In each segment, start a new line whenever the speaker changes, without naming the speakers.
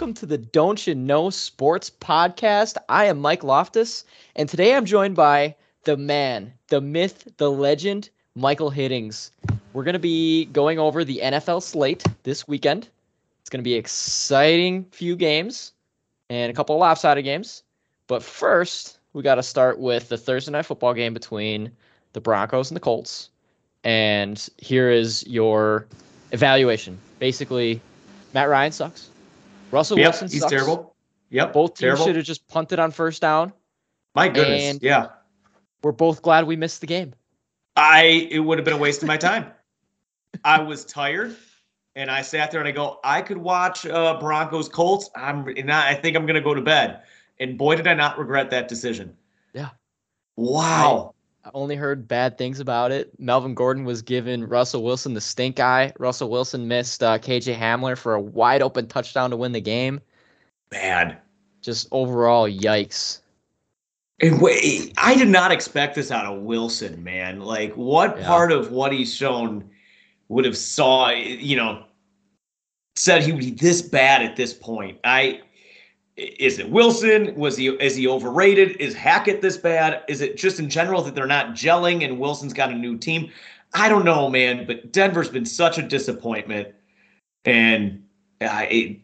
welcome to the Dontcha Know Sports Podcast. I am Mike Loftus, and today I'm joined by the man, the myth, the legend, Michael Hiddings. We're going to be going over the NFL slate this weekend. It's going to be exciting few games and a couple of lopsided games. But first, we got to start with the Thursday night football game between the Broncos and the Colts. And here is your evaluation. Basically, Matt Ryan sucks. Russell
yep,
Wilson
he's
sucks.
terrible. Yep,
Both teams
terrible.
should have just punted on first down.
My goodness,
and-
yeah.
We're both glad we missed the game.
I it would have been a waste of my time. I was tired, and I sat there and I go, I could watch uh, Broncos Colts. I'm and I I think I'm gonna go to bed. And boy, did I not regret that decision.
Yeah.
Wow.
I only heard bad things about it. Melvin Gordon was giving Russell Wilson the stink eye. Russell Wilson missed uh, KJ Hamler for a wide open touchdown to win the game.
Bad.
Just overall, yikes.
And wait, I did not expect this out of Wilson, man. Like, what
Yeah.
part of what he's shown would have saw, you know, said he would be this bad at this point? I is it Wilson? Was he is he overrated? Is Hackett this bad? Is it just in general that they're not gelling and Wilson's got a new team? I don't know, man. But Denver's been such a disappointment, and I. It,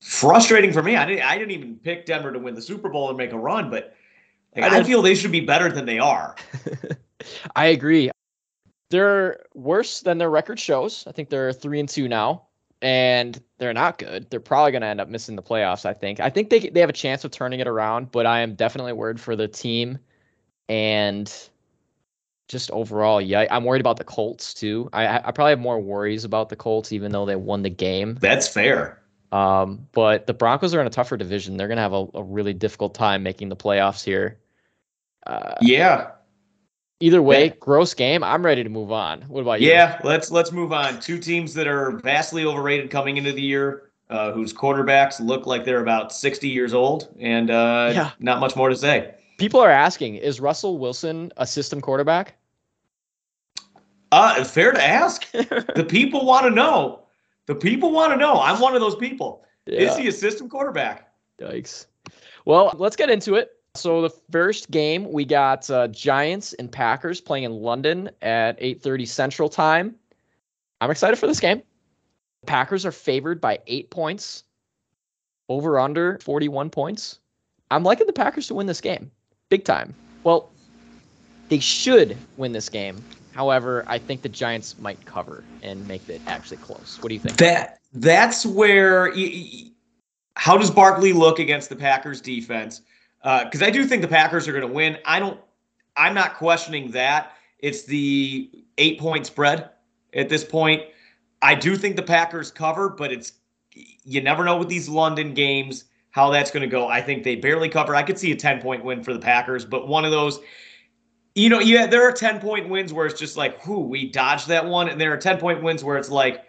frustrating for me. I didn't. I didn't even pick Denver to win the Super Bowl and make a run, but like,
I
I, feel they should be better than they are.
I agree. They're worse than their record shows. I think they're three and two now, and they're not good. They're probably going to end up missing the playoffs. I think. I think they they have a chance of turning it around, but I am definitely worried for the team, and just overall, yeah, I'm worried about the Colts too. I I probably have more worries about the Colts, even though they won the game.
That's fair.
Um, but the Broncos are in a tougher division. They're going to have a, a really difficult time making the playoffs here. Uh,
Yeah.
Either way,
Yeah.
gross game. I'm ready to move on. What about you?
Yeah. Let's let's move on. Two teams that are vastly overrated coming into the year, uh, whose quarterbacks look like they're about 60 years old, and uh,
Yeah.
not much more to say.
People are asking, is Russell Wilson a system quarterback?
Uh, fair to ask. the people want to know. The people want to know. I'm one of those people. Is he a system quarterback?
Yikes. Well, let's get into it. So the first game we got uh, Giants and Packers playing in London at 8:30 Central Time. I'm excited for this game. The Packers are favored by eight points. Over under 41 points. I'm liking the Packers to win this game, big time. Well, they should win this game. However, I think the Giants might cover and make it actually close. What do you think?
That that's where. How does Barkley look against the Packers defense? Uh, because I do think the Packers are going to win. I don't. I'm not questioning that. It's the eight point spread at this point. I do think the Packers cover, but it's you never know with these London games how that's going to go. I think they barely cover. I could see a 10 point win for the Packers, but one of those, you know, yeah, there are 10 point wins where it's just like, whoo, we dodged that one. And there are 10 point wins where it's like,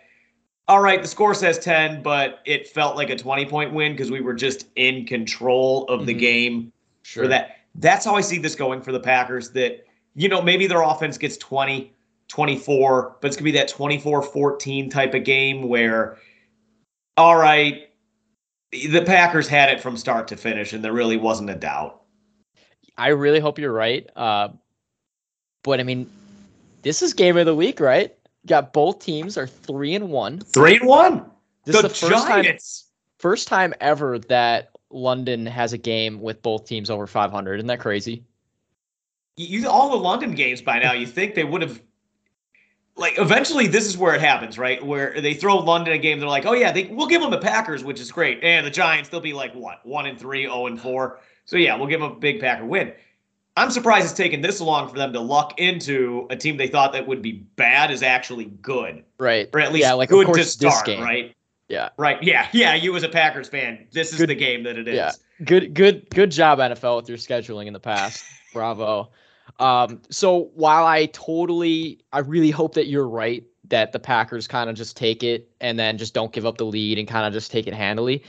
all right, the score says 10, but it felt like a 20 point win because we were just in control of the
Mhm.
game
Sure.
for that. That's how I see this going for the Packers that, you know, maybe their offense gets 20, 24, but it's going to be that 24 14 type of game where, all right, the Packers had it from start to finish and there really wasn't a doubt.
I really hope you're right. Uh, but I mean, this is game of the week, right? Got both teams are three and one.
Three and one.
This
the
is the first time,
Giants.
first time ever that London has a game with both teams over 500. Isn't that crazy?
you all the London games by now, you think they would have like eventually this is where it happens, right? Where they throw London a game, they're like, oh yeah, they we'll give them the Packers, which is great. And the Giants, they'll be like what, one and three, oh and four. So yeah, we'll give them a big Packer win. I'm surprised it's taken this long for them to luck into a team they thought that would be bad is actually good.
Right.
Or at least
yeah, like of
good
course
to
this
start,
game.
right?
Yeah.
Right. Yeah. Yeah. You as a Packers fan, this is
Good-
the game that it is.
Yeah. Good, good, good job, NFL, with your scheduling in the past. Bravo. Um, so while I totally, I really hope that you're right that the Packers kind of just take it and then just don't give up the lead and kind of just take it handily.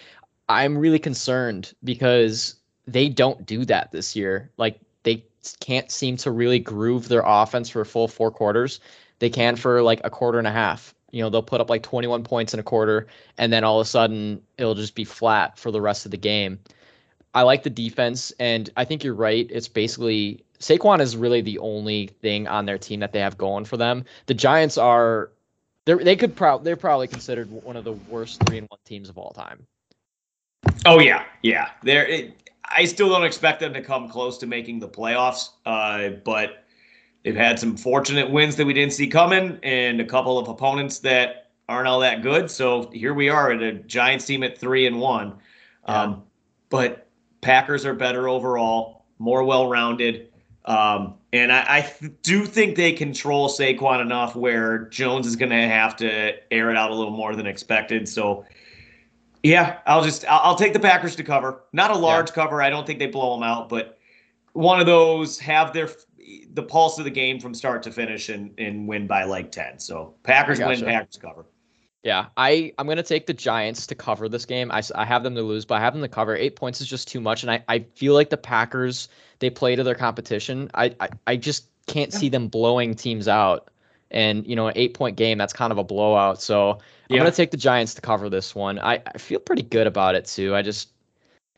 I'm really concerned because they don't do that this year. Like can't seem to really groove their offense for full four quarters. They can for like a quarter and a half. You know, they'll put up like 21 points in a quarter, and then all of a sudden it'll just be flat for the rest of the game. I like the defense, and I think you're right. It's basically Saquon is really the only thing on their team that they have going for them. The Giants are they they could probably they're probably considered one of the worst three and one teams of all time.
Oh yeah, yeah. They're it, I still don't expect them to come close to making the playoffs, uh, but they've had some fortunate wins that we didn't see coming, and a couple of opponents that aren't all that good. So here we are at a Giants team at three and one.
Yeah.
Um, but Packers are better overall, more well-rounded. Um, and I, I th- do think they control Saquon enough where Jones is going to have to air it out a little more than expected. So, yeah, I'll just I'll, I'll take the Packers to cover. Not a large cover. I don't think they blow them out, but one of those have their the pulse of the game from start to finish and and win by like ten. So Packers
I
win. Packers cover.
Yeah, I I'm gonna take the Giants to cover this game. I, I have them to lose, but I have them to cover. Eight points is just too much, and I, I feel like the Packers they play to their competition. I I, I just can't see them blowing teams out, and you know an eight point game that's kind of a blowout. So I'm gonna take the Giants to cover this one. I, I feel pretty good about it too. I just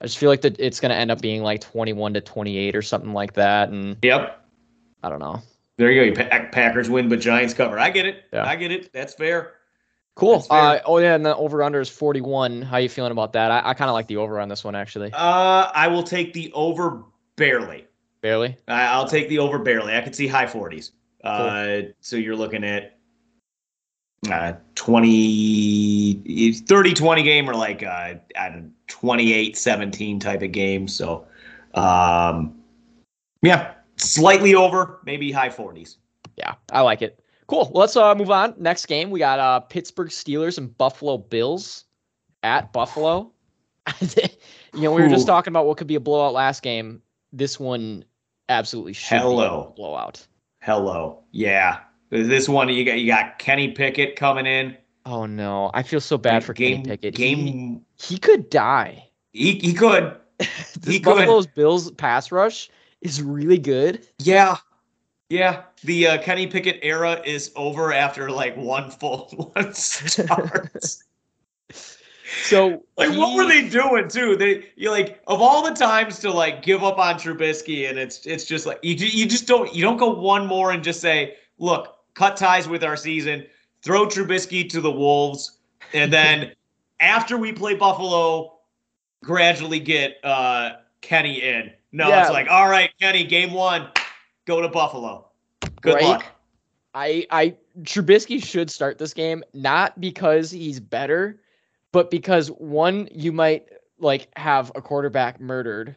I just feel like that it's gonna end up being like 21 to 28 or something like that, and
Yep.
I don't know.
There you go. Packers win, but Giants cover. I get it.
Yeah.
I get it. That's fair.
Cool. Uh, oh yeah, and the over under is 41. How you feeling about that? I, I kind of like the over on this one actually.
Uh, I will take the over barely.
Barely.
I- I'll take the over barely. I could see high 40s. Uh, so you're looking at uh 20 30 20 game or like uh I don't 28 17 type of game. So um yeah, slightly over, maybe high 40s.
Yeah, I like it. Cool. Well, let's uh, move on. Next game, we got uh, Pittsburgh Steelers and Buffalo Bills at Buffalo. you know, we were just talking about what could be a blowout last game. This one absolutely should
Hello.
be a blowout.
Hello. Yeah. This one you got you got Kenny Pickett coming in.
Oh no, I feel so bad for
game,
Kenny Pickett. He,
Game
he could die.
he, he could. He could.
Buffalo's Bills pass rush is really good.
Yeah. Yeah. The uh, Kenny Pickett era is over after like one full one start.
So
like what were they doing too? They you like of all the times to like give up on Trubisky and it's it's just like you you just don't you don't go one more and just say, "Look, cut ties with our season, throw Trubisky to the wolves." And then after we play Buffalo, gradually get uh Kenny in. No,
Yeah.
it's like, "All right, Kenny, game 1, go to Buffalo." Good
Right?
luck.
I I Trubisky should start this game not because he's better, but because one you might like have a quarterback murdered,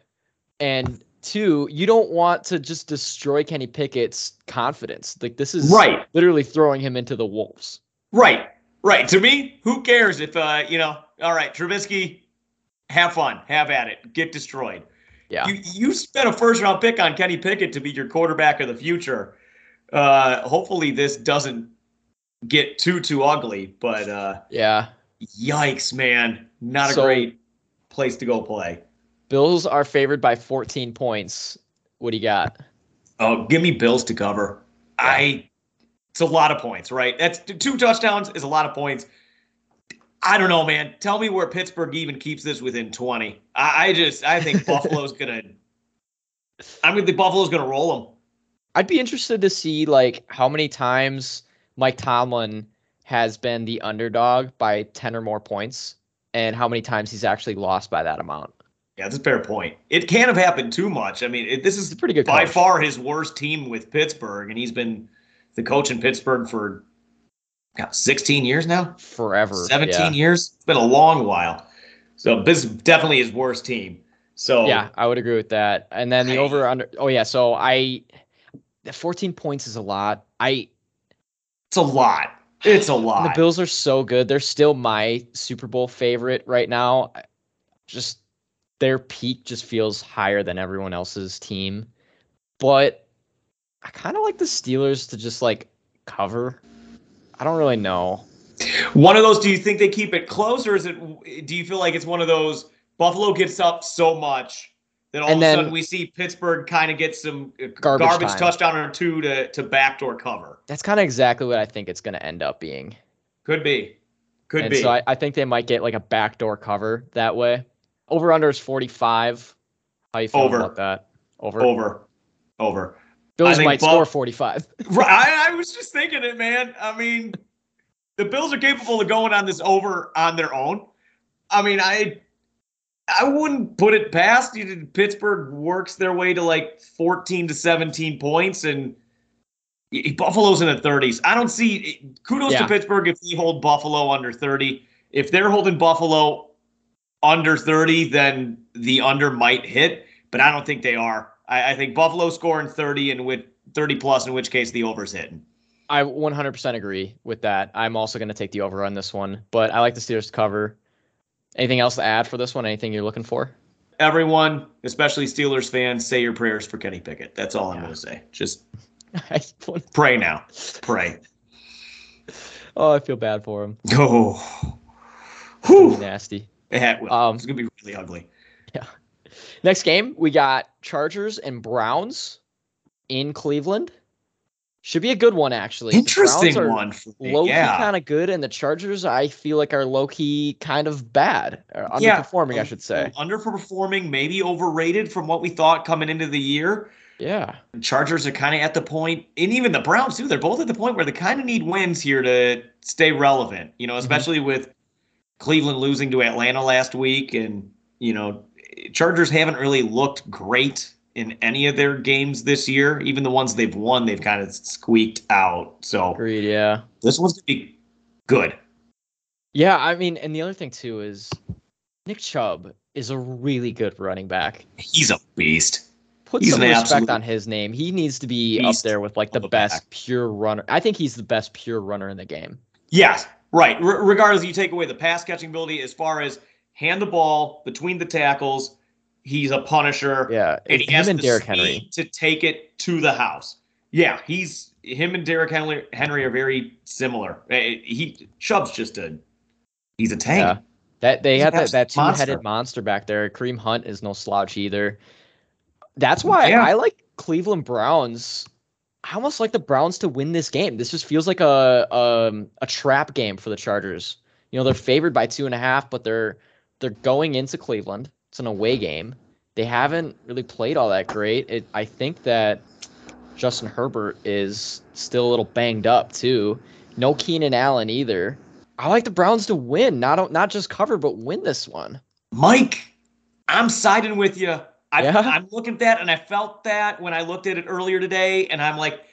and two you don't want to just destroy Kenny Pickett's confidence. Like this is
Right.
literally throwing him into the wolves.
Right. Right. To me, who cares if uh, you know, all right, Trubisky, have fun, have at it, get destroyed.
Yeah.
You you spent a first round pick on Kenny Pickett to be your quarterback of the future. Uh hopefully this doesn't get too too ugly, but uh
Yeah.
Yikes, man. Not a
So-
great place to go play.
Bills are favored by 14 points. What do you got?
Oh, give me Bills to cover. I it's a lot of points, right? That's two touchdowns is a lot of points. I don't know, man. Tell me where Pittsburgh even keeps this within 20. I, I just I think Buffalo's gonna I mean the Buffalo's gonna roll them.
I'd be interested to see like how many times Mike Tomlin has been the underdog by 10 or more points and how many times he's actually lost by that amount.
Yeah, that's a fair point. It can't have happened too much. I mean, it, this is
pretty good
by
coach.
far his worst team with Pittsburgh, and he's been the coach in Pittsburgh for God, 16 years now.
forever.
17
yeah.
years. It's been a long while. So this is definitely his worst team. So
Yeah, I would agree with that. And then the
I-
over under Oh yeah, so I 14 points is a lot. I
it's a lot. It's a lot.
the Bills are so good. They're still my Super Bowl favorite right now. Just their peak just feels higher than everyone else's team. But I kind of like the Steelers to just like cover. I don't really know.
One of those. Do you think they keep it close, or is it? Do you feel like it's one of those? Buffalo gets up so much that all
And
of
then-
a sudden we see Pittsburgh kind of get some uh,
Garbage
garbage, touchdown or two to to backdoor cover.
That's kind of exactly what I think it's going to end up being.
Could be. Could
and
be.
so I, I think they might get like a backdoor cover that way. Over under is 45. How you feel
Over.
about that? Over.
over. Over.
Bills might
Buff-
score 45.
Right. I, I was just thinking it, man. I mean, the Bills are capable of going on this over on their own. I mean, I I wouldn't put it past you. Pittsburgh works their way to like 14 to 17 points, and Buffalo's in the 30s. I don't see. Kudos
Yeah.
to Pittsburgh if they hold Buffalo under 30. If they're holding Buffalo under 30, then the under might hit, but I don't think they are. I, I think Buffalo scoring 30 and with 30 plus, in which case the over's hitting.
I 100% agree with that. I'm also going to take the over on this one, but I like the Steelers to cover. Anything else to add for this one? Anything you're looking for?
Everyone, especially Steelers fans, say your prayers for Kenny Pickett. That's all I'm going to say. Just pray now. Pray.
oh, I feel bad for him.
Oh. Whew.
nasty.
Yeah,
Um,
it's going to be really ugly. Yeah.
Next game, we got Chargers and Browns in Cleveland. Should be a good one, actually.
Interesting one.
Low key
yeah.
kind of good, and the Chargers, I feel like, are low key kind of bad, or
Yeah,
underperforming, I um, should say.
Um, underperforming, maybe overrated from what we thought coming into the year.
Yeah,
The Chargers are kind of at the point, and even the Browns too. They're both at the point where they kind of need wins here to stay relevant. You know, mm-hmm. especially with Cleveland losing to Atlanta last week, and you know, Chargers haven't really looked great in any of their games this year. Even the ones they've won, they've kind of squeaked out. So
agreed. Yeah,
this one's gonna be good.
yeah. I mean, and the other thing too is Nick Chubb is a really good running back.
He's a beast.
Put
He's
some respect on his name. He needs to be up there with like the best
back.
pure runner. I think he's the best pure runner in the game.
Yes, right. R- regardless, you take away the pass catching ability as far as hand the ball between the tackles. He's a punisher.
Yeah,
and he
him
has
and Derrick Henry.
to take it to the house. Yeah, he's him and Derrick Henry, Henry are very similar. Uh, He Chubb's just a he's a tank.
Yeah. That they had that, that two-headed
monster.
monster back there. Kareem Hunt is no slouch either. That's why
Yeah.
I like Cleveland Browns. I almost like the Browns to win this game. This just feels like a um, a trap game for the Chargers. You know, they're favored by two and a half, but they're they're going into Cleveland. It's an away game. They haven't really played all that great. It, I think that Justin Herbert is still a little banged up too. No Keenan Allen either. I like the Browns to win, not not just cover, but win this one.
Mike, I'm siding with you. I,
Yeah?
I'm looking at that, and I felt that when I looked at it earlier today, and I'm like,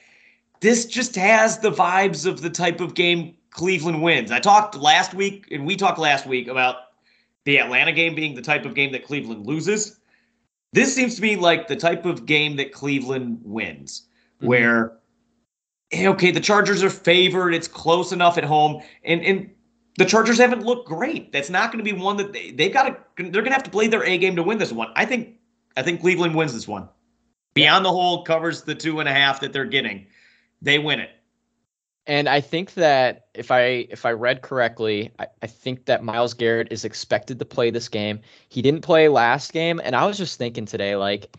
this just has the vibes of the type of game Cleveland wins. I talked last week, and we talked last week about the Atlanta game being the type of game that Cleveland loses. This seems to be like the type of game that Cleveland wins,
Mhm.
where eh, okay, the Chargers are favored, it's close enough at home, and and the Chargers haven't looked great. That's not going to be one that they they've got to. They're going to have to play their A game to win this one. I think. I think Cleveland wins this one. Beyond the hole covers the two and a half that they're getting. They win it.
And I think that if I if I read correctly, I, I think that Myles Garrett is expected to play this game. He didn't play last game, and I was just thinking today, like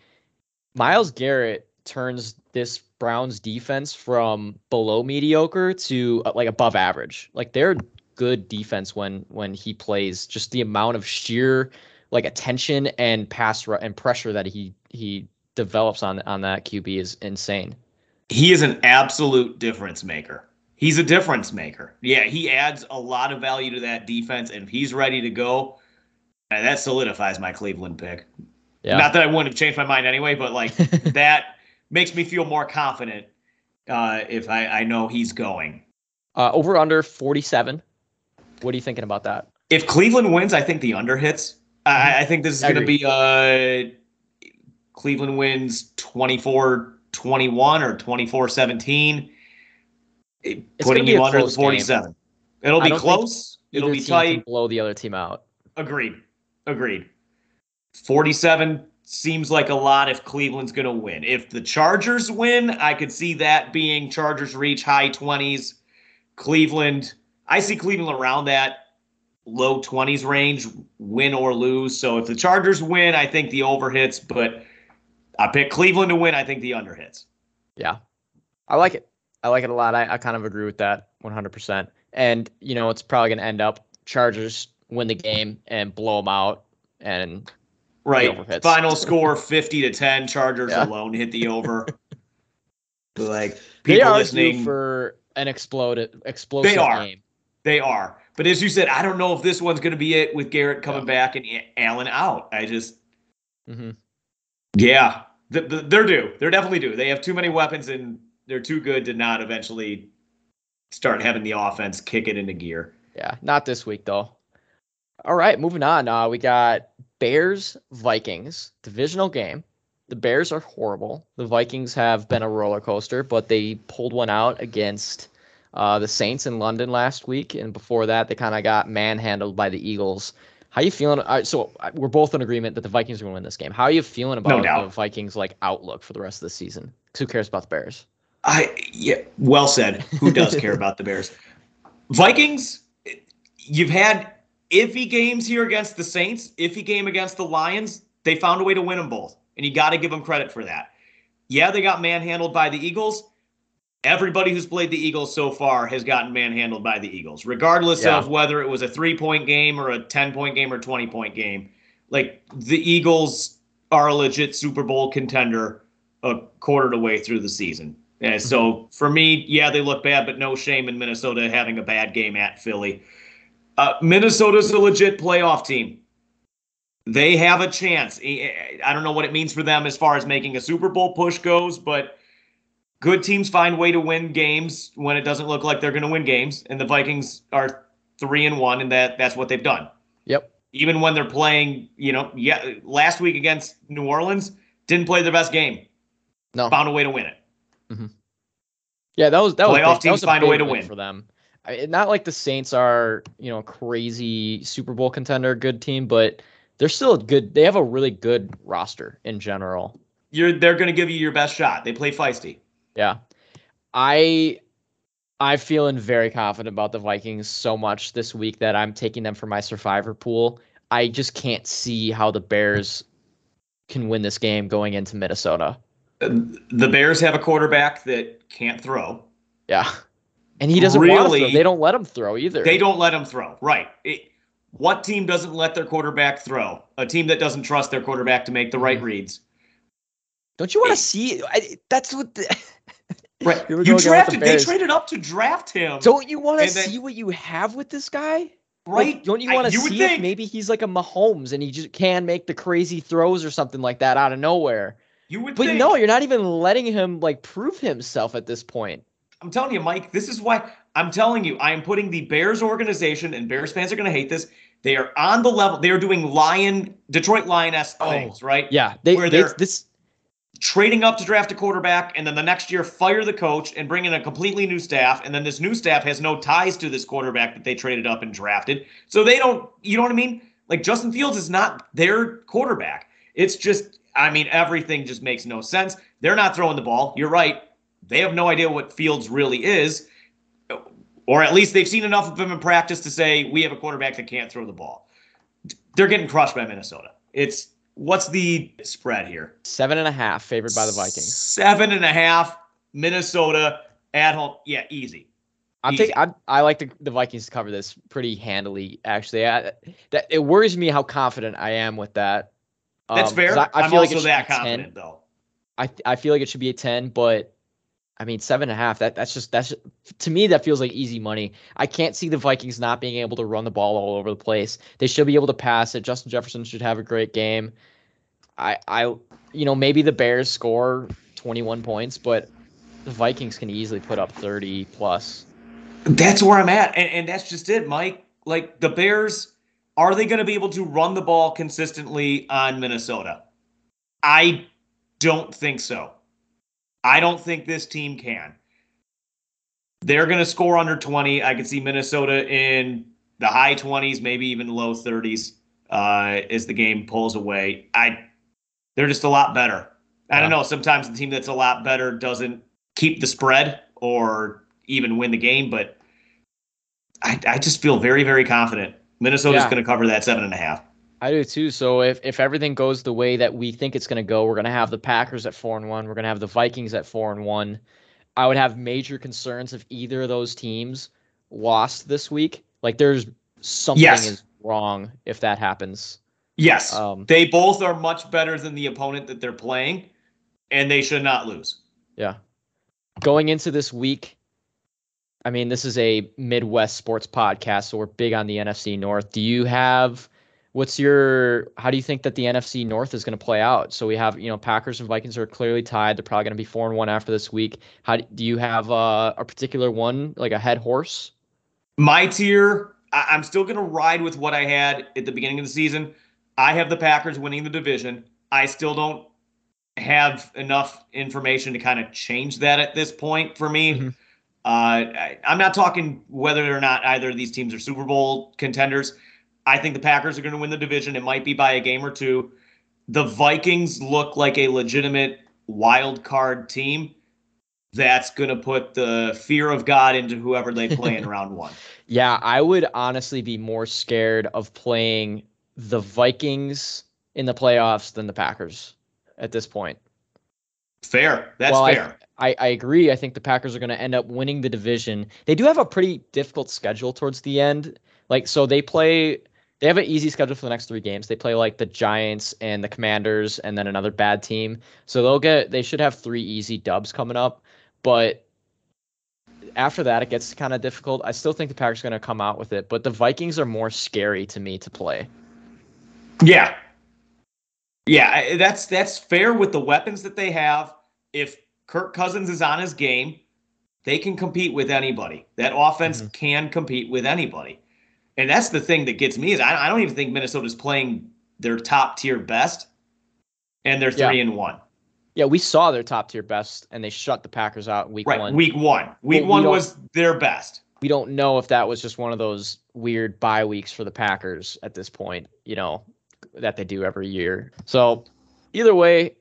Myles Garrett turns this Browns defense from below mediocre to uh, like above average. Like they're good defense when when he plays. Just the amount of sheer like attention and pass and pressure that he he develops on on that QB is insane.
He is an absolute difference maker. He's a difference maker. Yeah, he adds a lot of value to that defense, and if he's ready to go, that solidifies my Cleveland pick.
Yeah.
Not that I wouldn't have changed my mind anyway, but like that makes me feel more confident uh, if I, I know he's going.
Uh, over under 47. What are you thinking about that?
If Cleveland wins, I think the under hits. I, I think this is going to be uh, Cleveland wins 24 21 or 24 17,
gonna
putting you under the
close game.
47. It'll be close. It'll be tight.
Blow the other team out.
Agreed. Agreed. 47 seems like a lot if Cleveland's going to win. If the Chargers win, I could see that being Chargers reach high 20s. Cleveland, I see Cleveland around that low 20s range, win or lose. So if the Chargers win, I think the over hits, but I pick Cleveland to win. I think the under hits.
Yeah. I like it. I like it a lot. I, I kind of agree with that 100%. and you know it's probably going to end up Chargers win the game and blow them out and
right final score 50 to 10 Chargers
Yeah.
alone hit the over. like people
are
listening
for an exploded explosive
They are.
game.
They are. But as you said, I don't know if this one's going to be it with Garrett coming back and Allen out. I just,
hmm
yeah, th- th- they're due. They're definitely due. They have too many weapons and they're too good to not eventually start having the offense kick it into gear.
Yeah, not this week though. All right, moving on. Uh, we got Bears Vikings divisional game. The Bears are horrible. The Vikings have been a roller coaster, but they pulled one out against uh, the Saints in London last week, and before that, they kind of got manhandled by the Eagles. How you feeling? Uh, so uh, we're both in agreement that the Vikings are going to win this game. How are you feeling about
doubt.
the Vikings like outlook for the rest of the season? 'Cause who cares about the Bears?
I yeah, well said. Who does care about the Bears? Vikings, you've had iffy games here against the Saints, iffy game against the Lions. They found a way to win them both, and you got to give them credit for that. Yeah, they got manhandled by the Eagles. Everybody who's played the Eagles so far has gotten manhandled by the Eagles, regardless
Yeah.
of whether it was a three point game or a 10 point game or 20 point game. Like the Eagles are a legit Super Bowl contender a quarter of the way through the season. And so for me, yeah, they look bad, but no shame in Minnesota having a bad game at Philly. Uh, Minnesota's a legit playoff team. They have a chance. I I don't know what it means for them as far as making a Super Bowl push goes, but good teams find way to win games when it doesn't look like they're going to win games. And the Vikings are three and one, and that that's what they've done.
Yep.
Even when they're playing, you know, yeah, last week against New Orleans, didn't play their best game.
No.
Found a way to win it. Mm-hmm.
Yeah, that was that was
Playoff
big- that was
find a way to win.
for them. I, not like the Saints are, you know, crazy Super Bowl contender, good team, but they're still a good. They have a really good roster in general.
You're they're going to give you your best shot. They play feisty.
Yeah, I I'm feeling very confident about the Vikings so much this week that I'm taking them for my survivor pool. I just can't see how the Bears can win this game going into Minnesota.
The Bears have a quarterback that can't throw.
Yeah, and he doesn't
Really?
They don't let him throw either.
They don't let him throw. Right. It- what team doesn't let their quarterback throw? A team that doesn't trust their quarterback to make the right
Mhm.
reads.
Don't you want to see? I, that's what. The,
Right. You
with the
drafted. They traded up to draft him.
Don't you want to see what you have with this guy?
right.
Like, don't you want to see
think.
maybe he's like a Mahomes and he just can make the crazy throws or something like that out of nowhere?
You would
But
think.
no, you're not even letting him like prove himself at this point.
I'm telling you, Mike, this is why I'm telling you, I am putting the Bears organization, and Bears fans are going to hate this. They are on the level. They are doing Lion, Detroit Lion-esque
Oh,
things, right?
Yeah, they,
Where
they
they're-
this
Trading up to draft a quarterback, and then the next year fire the coach and bring in a completely new staff, and then this new staff has no ties to this quarterback that they traded up and drafted. So they don't, you know what I mean? Like Justin Fields is not their quarterback. It's just, I mean, everything just makes no sense. They're not throwing the ball. You're right. They have no idea what Fields really is, or at least they've seen enough of him in practice to say we have a quarterback that can't throw the ball. They're getting crushed by Minnesota. It's what's the spread here?
seven and a half favored by the Vikings.
Seven and a half. Minnesota at home. Yeah, easy.
I'm taking. I, I like the, the Vikings to cover this pretty handily. Actually, I, that it worries me how confident I am with that.
That's
Um,
fair.
I, I
I'm
feel like it
also that
be 10.
confident though.
I I feel like it should be a ten, but I mean seven and a half. That that's just that's just, to me that feels like easy money. I can't see the Vikings not being able to run the ball all over the place. They should be able to pass it. Justin Jefferson should have a great game. I I you know maybe the Bears score 21 points, but the Vikings can easily put up 30 plus.
That's where I'm at. And, and that's just it, Mike. Like the Bears, are they going to be able to run the ball consistently on Minnesota? I don't think so. I don't think this team can. They're going to score under 20. I could see Minnesota in the high 20s, maybe even low 30s uh, as the game pulls away. I they're just a lot better. I don't know. Sometimes the team that's a lot better doesn't keep the spread or even win the game, but I, I just feel very, very confident. Minnesota's
Yeah.
going to cover that seven and a half.
I do too. So if, if everything goes the way that we think it's going to go, we're going to have the Packers at four and one. We're going to have the Vikings at four and one. I would have major concerns if either of those teams lost this week, like there's something
Yes.
is wrong if that happens.
Yes,
Um,
they both are much better than the opponent that they're playing, and they should not lose.
Yeah. Going into this week, I mean, this is a Midwest sports podcast, so we're big on the NFC North. Do you have what's your how do you think that the NFC North is going to play out? So we have, you know, Packers and Vikings are clearly tied. They're probably going to be 4 and 1 after this week. How do, you have uh, a particular one, like a head horse?
My tier, I- I'm still going to ride with what I had at the beginning of the season. I have the Packers winning the division. I still don't have enough information to kind of change that at this point for me.
Mhm.
Uh, I, I'm not talking whether or not either of these teams are Super Bowl contenders. I think the Packers are going to win the division. It might be by a game or two. The Vikings look like a legitimate wild card team. That's going to put the fear of God into whoever they play in round one.
Yeah, I would honestly be more scared of playing the Vikings in the playoffs than the Packers at this point.
Fair. That's
Well,
fair.
I, I agree. I think the Packers are going to end up winning the division. They do have a pretty difficult schedule towards the end. Like, so they play, they have an easy schedule for the next three games. They play like the Giants and the Commanders and then another bad team. So they'll get, they should have three easy dubs coming up. But after that, it gets kind of difficult. I still think the Packers are going to come out with it. But the Vikings are more scary to me to play.
Yeah. Yeah, that's that's fair with the weapons that they have. If Kirk Cousins is on his game, they can compete with anybody. That offense
Mhm.
can compete with anybody. And that's the thing that gets me is I, I don't even think Minnesota's playing their top tier best, and they're
Yeah.
three and one.
Yeah, we saw their top tier best and they shut the Packers out week
Right,
one.
week one. Week one
don't-
was their best.
we don't know if that was just one of those weird bye weeks for the Packers at this point, you know, that they do every year. So either way,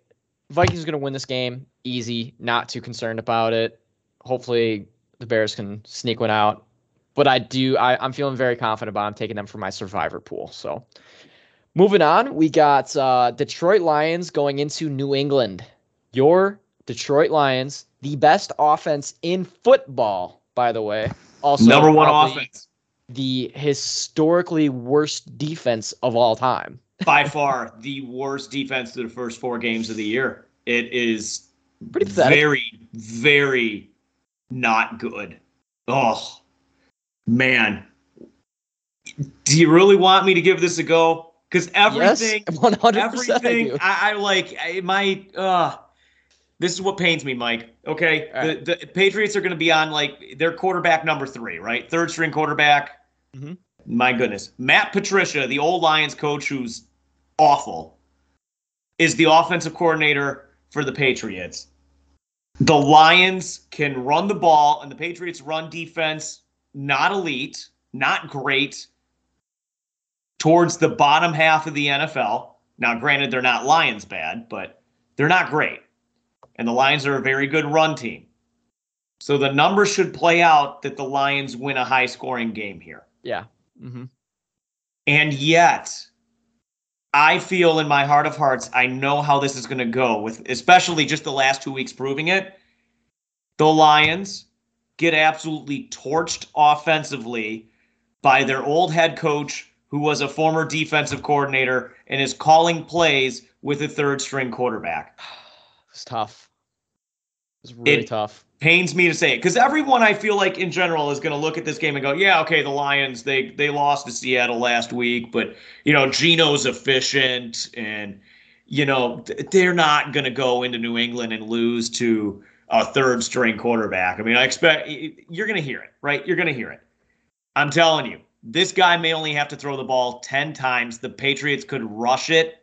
Vikings are going to win this game easy, not too concerned about it. Hopefully the Bears can sneak one out. But I do I, I'm feeling very confident about I'm taking them for my survivor pool. So moving on, we got uh, Detroit Lions going into New England. Your Detroit Lions, the best offense in football, by the way. Also
Number one offense.
the historically worst defense of all time.
By far the worst defense to the first four games of the year. It is
Pretty pathetic.
very, very not good. Oh, man. Do you really want me to give this a go? Because everything,
yes, 100% I
everything,
do.
I, I like, I might, uh, this is what pains me, Mike. Okay.
Right.
The, the Patriots are going to be on like their quarterback number three, right? Third string quarterback.
Mm-hmm.
My goodness. Matt Patricia, the old Lions coach who's awful, is the offensive coordinator for the Patriots. The Lions can run the ball, and the Patriots run defense not elite, not great, towards the bottom half of the NFL. Now, granted, they're not Lions bad, but they're not great. And the Lions are a very good run team. So the numbers should play out that the Lions win a high scoring game here.
Yeah. Mm-hmm.
And yet, I feel in my heart of hearts, I know how this is going to go with especially just the last two weeks proving it. The Lions get absolutely torched offensively by their old head coach, who was a former defensive coordinator and is calling plays with a third string quarterback.
It's tough. It's really
It-
tough.
Pains me to say it because everyone I feel like in general is going to look at this game and go, yeah, okay, the Lions they they lost to Seattle last week, but you know Geno's efficient and you know they're not going to go into New England and lose to a third string quarterback. I mean, I expect you're going to hear it, right? You're going to hear it. I'm telling you, this guy may only have to throw the ball 10 times. The Patriots could rush it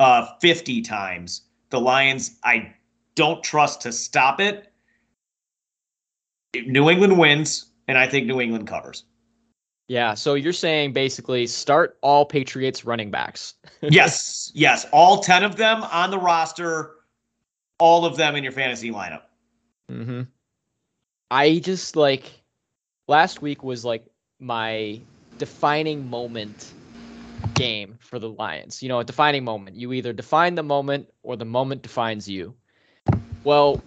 uh 50 times. The Lions, I don't trust to stop it. New England wins, and I think New England covers.
Yeah. So you're saying basically start all Patriots running backs.
yes, yes, all ten of them on the roster, all of them in your fantasy lineup.
hmm I just like last week was like my defining moment game for the Lions. You know, a defining moment. You either define the moment or the moment defines you. Well,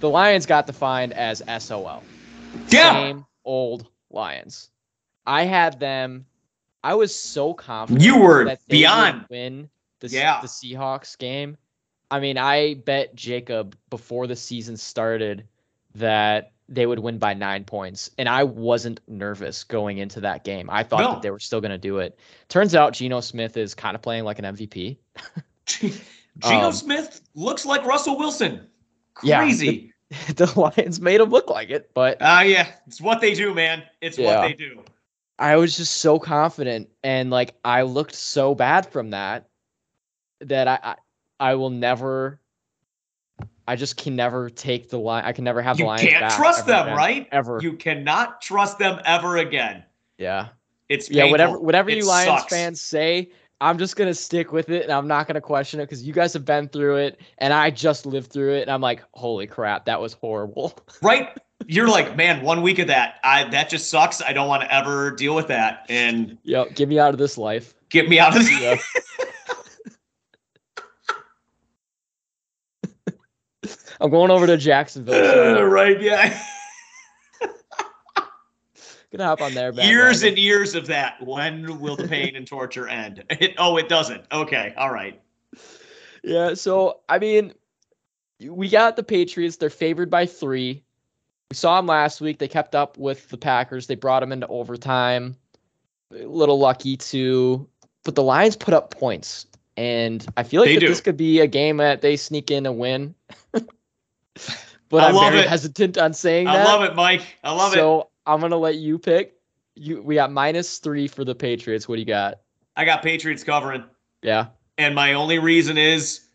the Lions got defined as SOL.
Yeah,
Same old Lions. I had them. I was so confident.
You were
that they would
beyond.
win the,
Yeah.
the Seahawks game. I mean, I bet Jacob before the season started that they would win by nine points, and I wasn't nervous going into that game. I thought
No.
that they were still going to do it. Turns out Geno Smith is kind of playing like an MVP.
Geno
Um,
Smith looks like Russell Wilson.
Yeah,
Crazy.
the Lions made him look like it, but
Ah, yeah, it's what they do, man. It's
Yeah.
what they do.
I was just so confident, and like I looked so bad from that that I I, I will never. I just can never take the line. I can never have the
You
Lions
can't
back
trust them,
again.
right?
Ever.
You cannot trust them ever again.
yeah.
It's
Yeah. Whatever. Whatever
It
you Lions
sucks.
fans say, I'm just gonna stick with it, and I'm not gonna question it because you guys have been through it, and I just lived through it, and I'm like, holy crap, that was horrible.
right? You're like, man, one week of that, I that just sucks. I don't want to ever deal with that, and
yep. Get me out of this life.
get me out of
Yeah. I'm going over to Jacksonville.
Uh, right? Yeah.
Gonna hop on there.
years and years of that. When will the pain and torture end? It, oh, it doesn't. Okay, all right.
Yeah, so I mean, we got the Patriots. They're favored by three. We saw them last week. They kept up with the Packers. They brought them into overtime. A little lucky too, but the Lions put up points, and I feel like
They
that
do.
this could be a game that they sneak in and win. but
I
I'm
love
very
it.
hesitant on saying
I
that.
love it, Mike. I love it.
so I'm gonna let you pick. You we got minus three for the Patriots. What do you got?
I got Patriots covering.
Yeah,
And my only reason is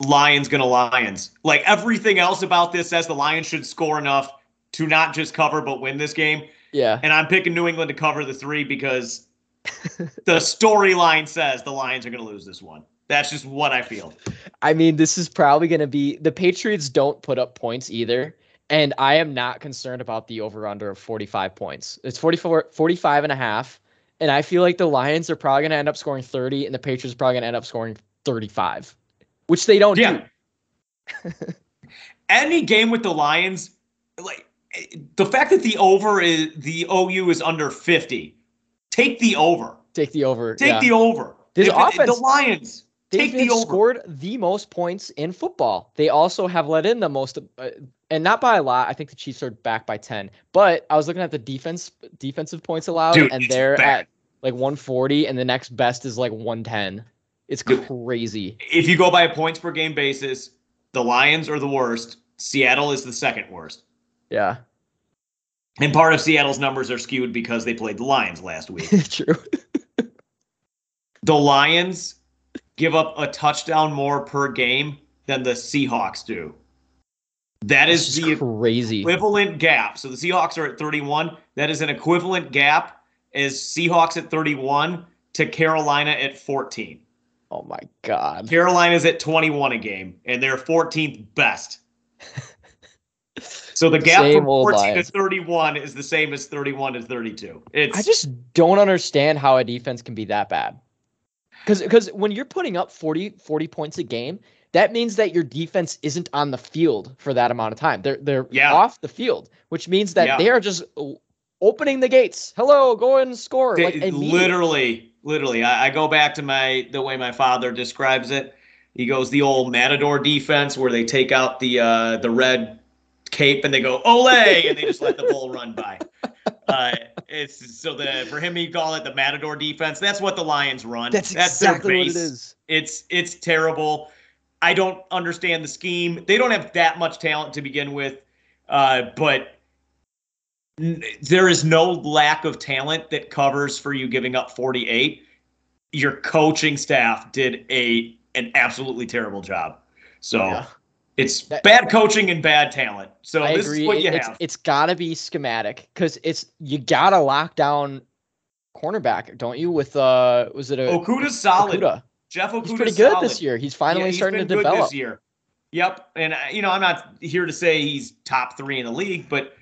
Lions gonna Lions. Like everything else about this says the Lions should score enough to not just cover but win this game.
yeah.
And I'm picking New England to cover the three because the storyline says the Lions are gonna lose this one. That's just what I feel.
I mean, this is probably going to be the Patriots don't put up points either. And I am not concerned about the over under of 45 points. It's 44, 45 and a half. And I feel like the Lions are probably going to end up scoring 30 and the Patriots are probably going to end up scoring 35, which they don't
Yeah.
do.
Any game with the Lions, like the fact that the over is the OU is under 50. Take the over.
Take the over.
Take
yeah.
the over.
This
If-
offense-
the Lions.
They've
the over.
scored the most points in football. They also have let in the most, uh, and not by a lot. I think the Chiefs are back by ten. But I was looking at the defense defensive points allowed,
Dude,
and they're
bad.
at like 140, and the next best is like 110. It's
Dude.
crazy.
if you go by a points per game basis, the Lions are the worst. Seattle is the second worst.
Yeah,
And part of Seattle's numbers are skewed because they played the Lions last week.
true.
the Lions give up a touchdown more per game than the Seahawks do. That is the
crazy.
equivalent gap. So the Seahawks are at 31. That is an equivalent gap as Seahawks at 31 to Carolina at 14.
Oh my god.
Carolina's at 21 a game, and they're 14th best. So the gap
Same
from 14
Lions.
to 31 is the same as 31 to 32. It's
I just don't understand how a defense can be that bad. Because because when you're putting up 40, 40 points a game, that means that your defense isn't on the field for that amount of time. They're they're
Yeah.
off the field, which means that
Yeah.
they are just opening the gates. Hello, go and score.
They-
like
literally, literally. I, I go back to my the way my father describes it. He goes the old matador defense where they take out the uh, the red cape and they go ole and they just let the bull run by. Uh, it's so the for him he call it the matador defense. That's what the Lions run.
That's
their
exactly what it is.
It's it's terrible. I don't understand the scheme. They don't have that much talent to begin with, uh, but n- there is no lack of talent that covers for you giving up 48. Your coaching staff did a an absolutely terrible job. So
Yeah.
it's
That-
bad coaching and bad talent. So
I
this
agree.
is what
It-
you
it's
have.
it's gotta be schematic because it's you gotta lock down cornerback, don't you? With uh, was it a
Okudah's solid.
Okudah?
Jeff Okudah's
He's pretty good
solid.
this year. He's finally
Yeah, he's
starting to develop.
this year. Yep, and uh, you know I'm not here to say he's top three in the league, but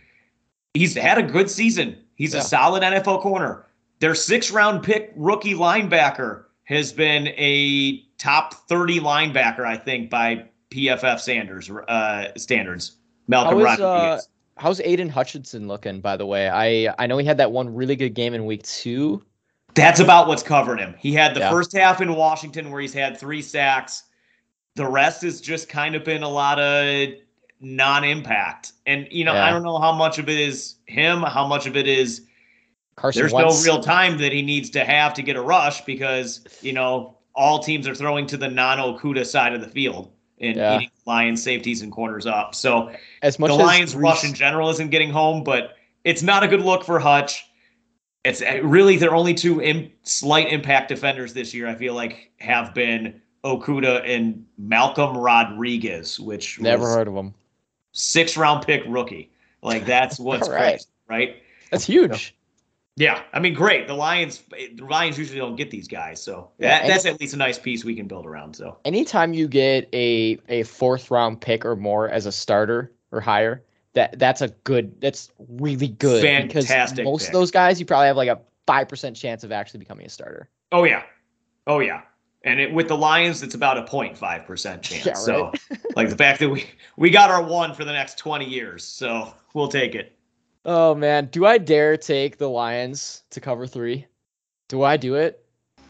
he's had a good season. He's
Yeah.
a solid NFL corner. Their six round pick rookie linebacker has been a top 30 linebacker, I think, by PFF Sanders uh, standards. Malcolm
How is, uh,
Rodriguez.
how's Aidan Hutchinson looking? By the way, I I know he had that one really good game in week two.
That's about what's covering him. He had the
Yeah.
first half in Washington where he's had three sacks. The rest has just kind of been a lot of non-impact. And you know, I don't know how much of it is him, how much of it is
Carson
there's
Wentz.
no real time that he needs to have to get a rush because you know all teams are throwing to the non-Okudah side of the field and
Yeah.
eating Lions safeties and corners up. So
as much
the
as
Lions
Reese-
rush in general isn't getting home, but it's not a good look for Hutch. It's uh, really their only two Im- slight impact defenders this year. I feel like have been Okudah and Malcolm Rodriguez, which
Never heard of him.
six round pick rookie. Like that's what's
right.
crazy, right?
That's huge.
Yeah, I mean, great. The Lions, the Lions usually don't get these guys, so that,
and-
that's at least a nice piece we can build around. So
Anytime you get a a fourth round pick or more as a starter or higher, that that's a good. That's really good. because
Fantastic
most
pick.
of those guys, you probably have like a five percent chance of actually becoming a starter.
Oh yeah, oh yeah, and it, with the Lions, it's about a 0.5 percent chance.
Yeah,
So, like the fact that we we got our one for the next twenty years, so we'll take it.
Oh man, do I dare take the Lions to cover three? Do I do it?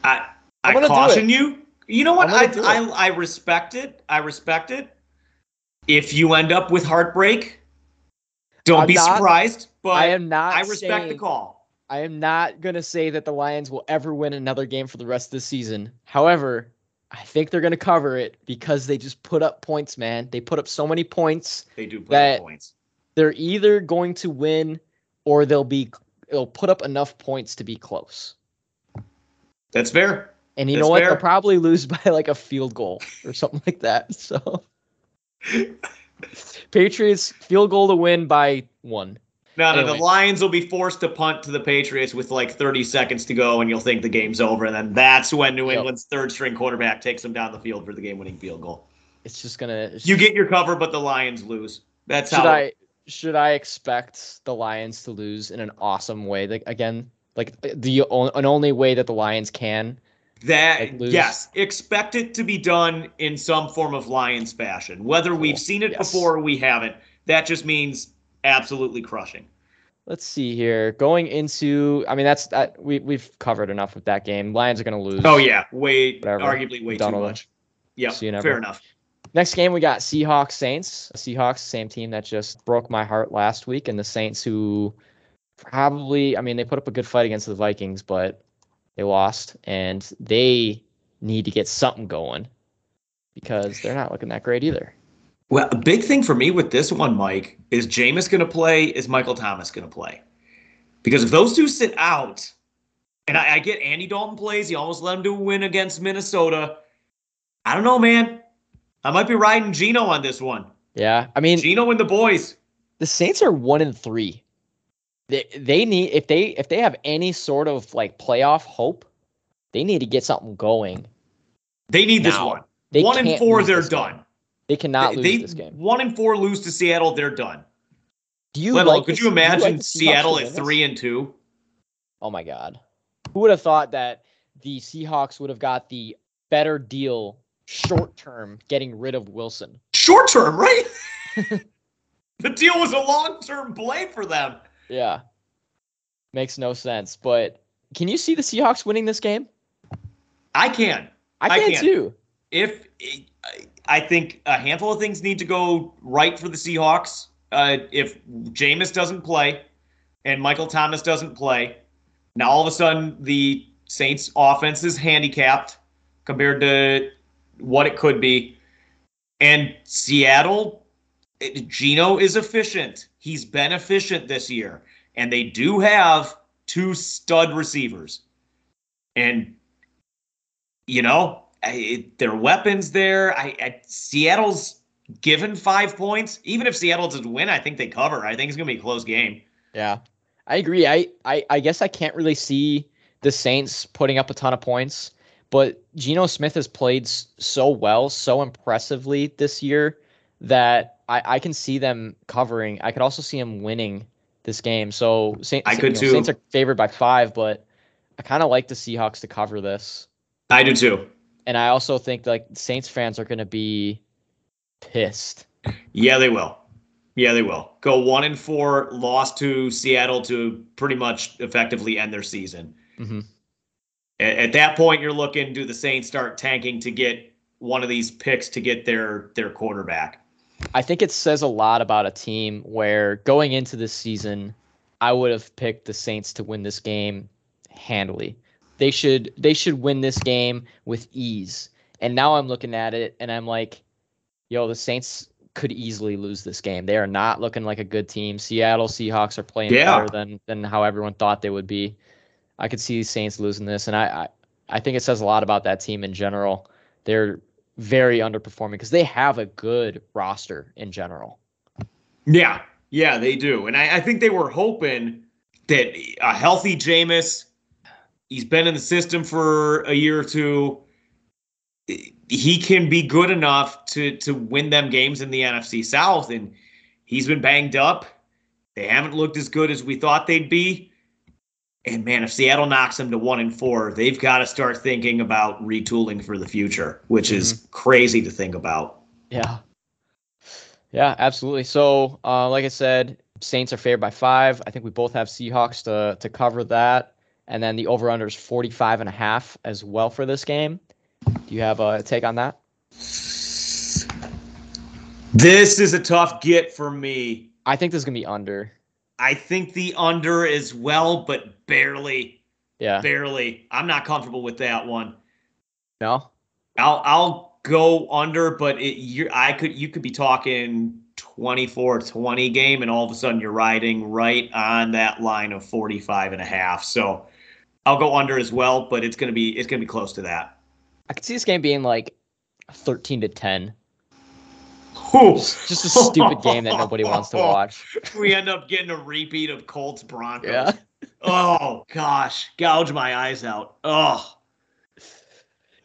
I I
I'm gonna do
caution you. You know what?
I'm
I, I I respect it. I respect it. If you end up with heartbreak, don't
I'm
be
not-
surprised. But
I am not.
I respect the call.
I am not gonna say that the Lions will ever win another game for the rest of the season. However, I think they're gonna cover it because they just put up points, man. They put up so many points.
They do put up points.
They're either going to win or they'll be they'll put up enough points to be close.
That's fair.
And you
That's
know what?
fair.
They'll probably lose by like a field goal or something like that. So Patriots field goal to win by one.
No, no,
Anyway.
the Lions will be forced to punt to the Patriots with like 30 seconds to go, and you'll think the game's over. And then that's when New
Yep.
England's third string quarterback takes them down the field for the game winning field goal.
It's just gonna. it's
You get your cover, but the Lions lose. That's
should
how.
I should I expect the Lions to lose in an awesome way? Like again, like the an only way that the Lions can.
That yes, expect it to be done in some form of Lions fashion. Whether we've seen it
Yes.
before or we haven't, that just means absolutely crushing.
Let's see here. Going into, I mean, that's that we we've covered enough with that game. Lions are gonna lose.
Oh yeah, way
Whatever.
arguably way
Done
too much. Yeah, fair enough.
Next game we got Seahawks Saints. Seahawks, same team that just broke my heart last week, and the Saints who probably, I mean, they put up a good fight against the Vikings, but they lost, and they need to get something going because they're not looking that great either.
Well, a big thing for me with this one, Mike, is Jameis going to play? Is Michael Thomas going to play? Because if those two sit out, and I, I get Andy Dalton plays, he almost let him do a win against Minnesota. I don't know, man. I might be riding Geno on this one.
Yeah, I mean,
Geno and the boys.
the Saints are one and three. They they need if they if they have any sort of like playoff hope, they need to get something going.
They need this one.
They
one and four, they're
this game.
done.
They cannot
they,
lose
they-
this game.
One and four lose to Seattle, they're done.
Do you
Let
like
could you imagine
the Seahawks
Seattle at three and two?
Oh my god. Who would have thought that the Seahawks would have got the better deal short term getting rid of Wilson?
Short term, right? the deal was a long term play for them.
Yeah. Makes no sense. But can you see the Seahawks winning this game?
I can.
I
I
can
can.
too.
if I think a handful of things need to go right for the Seahawks. Uh, if Jameis doesn't play and Michael Thomas doesn't play, now all of a sudden the Saints offense is handicapped compared to what it could be. And Seattle, it- Geno is efficient. He's been efficient this year. And they do have two stud receivers. And you know, it, their weapons there. I, I Seattle's given five points. Even if Seattle does win, I think they cover. I think it's gonna be a close game.
Yeah. I agree. I, I, I guess I can't really see the Saints putting up a ton of points, but Geno Smith has played so well, so impressively this year that I, I can see them covering. I could also see them winning this game. So Saint,
I could
you know,
too.
Saints are favored by five, but I kind of like the Seahawks to cover this.
I do too.
And I also think like Saints fans are going to be pissed.
Yeah, they will. Yeah, they will go one and four, lost to Seattle to pretty much effectively end their season.
Mm-hmm.
At, at that point, you're looking do the Saints start tanking to get one of these picks to get their their quarterback?
I think it says a lot about a team where going into this season, I would have picked the Saints to win this game handily. They should they should win this game with ease. And now I'm looking at it and I'm like, yo, the Saints could easily lose this game. They are not looking like a good team. Seattle Seahawks are playing
Yeah.
better than than how everyone thought they would be. I could see the Saints losing this, and I, I I think it says a lot about that team in general. They're very underperforming because they have a good roster in general.
Yeah, yeah, they do. And I, I think they were hoping that a healthy Jameis, he's been in the system for a year or two. He can be good enough to to win them games in the NFC South. And he's been banged up. They haven't looked as good as we thought they'd be. And man, if Seattle knocks them to one and four, they've got to start thinking about retooling for the future, which is crazy to think about.
Yeah. Yeah, absolutely. So, uh, like I said, Saints are favored by five. I think we both have Seahawks to to cover that. And then the over under is 45 and a half as well for this game. Do you have a take on that?
This is a tough get for me.
I think this is going to be under.
I think the under as well, but barely,
Yeah.
barely. I'm not comfortable with that one.
No?
I'll I'll go under, but it you I could you could be talking 24-20 game and all of a sudden you're riding right on that line of 45 and a half. So I'll go under as well, but it's gonna be it's gonna be close to that.
I could see this game being like 13 to 10.
Whew.
Just a stupid game that nobody wants to watch.
we end up getting a repeat of Colts Broncos.
Yeah.
Oh gosh, gouge my eyes out. Oh.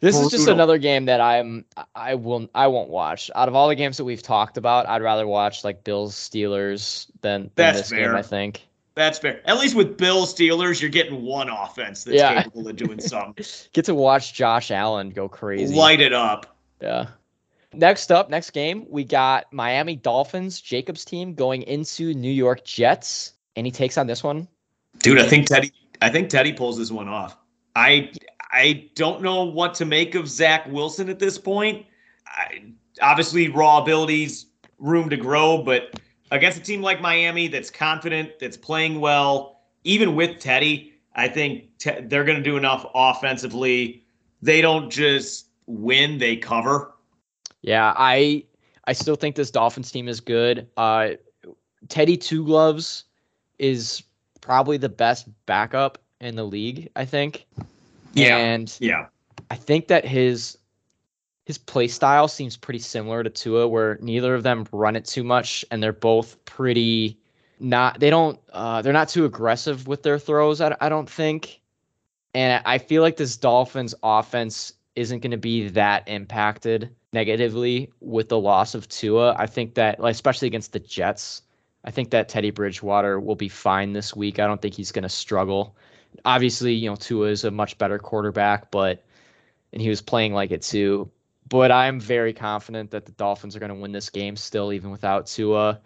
This is just another game that I'm I will I won't watch. Out of all the games that we've talked about, I'd rather watch like Bills Steelers than, than
That's
this game,
fair.
I think.
That's fair. At least with Bill Steelers, you're getting one offense that's
Yeah.
capable of doing something.
Get to watch Josh Allen go crazy.
Light it up.
Yeah. Next up, next game, we got Miami Dolphins, Jacob's team going into New York Jets. Any takes on this one?
Dude, I think Teddy I think Teddy pulls this one off. I I don't know what to make of Zach Wilson at this point. I, obviously raw abilities, room to grow, but against a team like Miami that's confident, that's playing well, even with Teddy, I think te- they're going to do enough offensively. They don't just win, they cover.
Yeah, I I still think this Dolphins team is good. Uh Teddy Two Gloves is probably the best backup in the league, I think.
Yeah.
And
Yeah.
I think that his his play style seems pretty similar to Tua, where neither of them run it too much, and they're both pretty not. They don't. Uh, they're not too aggressive with their throws. I, I don't think, and I feel like this Dolphins offense isn't going to be that impacted negatively with the loss of Tua. I think that, like, especially against the Jets, I think that Teddy Bridgewater will be fine this week. I don't think he's going to struggle. Obviously, you know, Tua is a much better quarterback, but and he was playing like it too. But I'm very confident that the Dolphins are going to win this game still, even without Tua.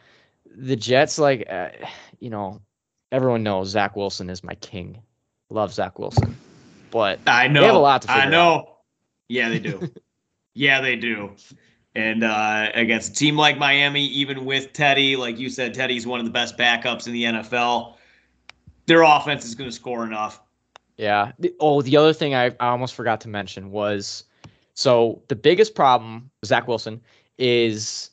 The Jets, like, uh, you know, everyone knows Zach Wilson is my king. Love Zach Wilson, but
I know.
they have a lot to
I know. Yeah, they do. yeah, they do. And uh, against a team like Miami, even with Teddy, like you said, Teddy's one of the best backups in the NFL. Their offense is going to score enough.
Yeah. Oh, the other thing I, I almost forgot to mention was so the biggest problem Zach Wilson is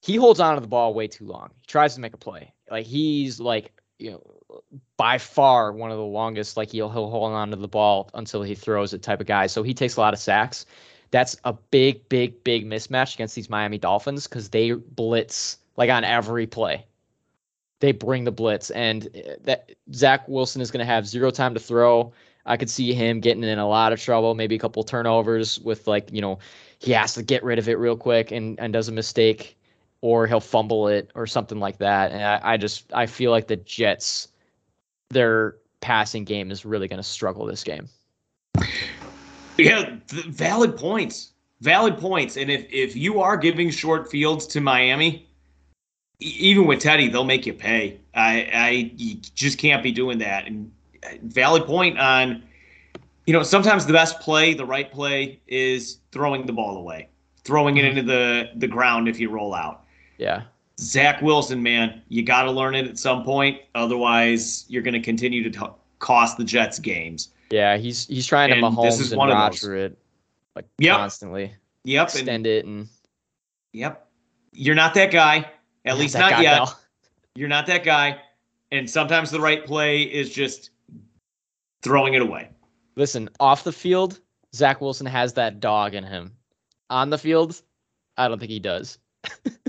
he holds on to the ball way too long. He tries to make a play. Like he's like, you know, by far one of the longest, like he'll he'll hold on to the ball until he throws it type of guy. So he takes a lot of sacks. That's a big, big, big mismatch against these Miami Dolphins because they blitz like on every play they bring the blitz, and uh, that Zach Wilson is going to have zero time to throw. I could see him getting in a lot of trouble, maybe a couple turnovers with like you know he has to get rid of it real quick and and does a mistake, or he'll fumble it or something like that. And I, I just I feel like the Jets, their passing game is really going to struggle this game.
Yeah, th- valid points. Valid points. And if if you are giving short fields to Miami, even with Teddy, they'll make you pay. I, I you just can't be doing that. And uh, valid point on, you know, sometimes the best play, the right play, is throwing the ball away, throwing it
Mm-hmm.
into the the ground if you roll out.
Yeah.
Zach Wilson, man, you got to learn it at some point. Otherwise, you're going to continue to t- cost the Jets games.
Yeah, he's he's trying to
And this
Mahomes
is
and
one.
Roger it like
Yep.
constantly.
Yep, and
Extend it and
yep, you're not that guy. At least not yet. You're not that guy. And sometimes the right play is just throwing it away.
Listen, off the field, Zach Wilson has that dog in him. On the field, I don't think he does.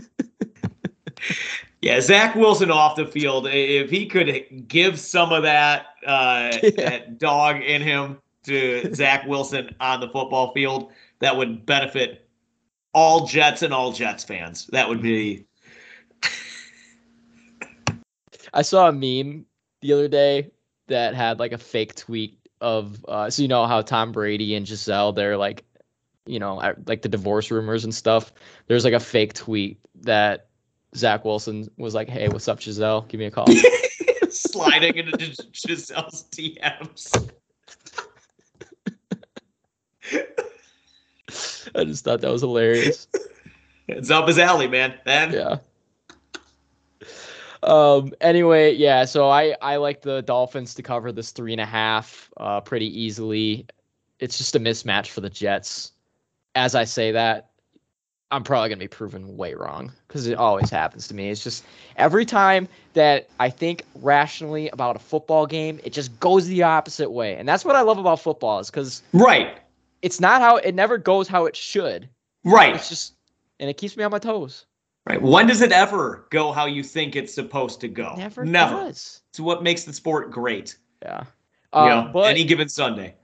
Yeah, Zach Wilson off the field, if he could give some of that uh,
Yeah.
that dog in him to Zach Wilson on the football field, that would benefit all Jets and all Jets fans. That would be
I saw a meme the other day that had like a fake tweet of uh so you know how Tom Brady and Gisele they're like you know like the divorce rumors and stuff. There's like a fake tweet that Zach Wilson was like, "Hey, what's up, Gisele? Give me a call."
sliding into Gis- Gisele's DMs.
I just thought that was hilarious.
It's up his alley, man. That
yeah. Um. Anyway, yeah. So I I like the Dolphins to cover this three and a half uh pretty easily. It's just a mismatch for the Jets. As I say that, I'm probably gonna be proven way wrong because it always happens to me. It's just every time that I think rationally about a football game, it just goes the opposite way, and that's what I love about football is because
right,
it's not how it never goes how it should.
right.
It's just and it keeps me on my toes.
Right. When does it ever go how you think it's supposed to go?
Never,
Never.
does.
It's what makes the sport great.
Yeah.
You
Uh,
know,
but
any given Sunday.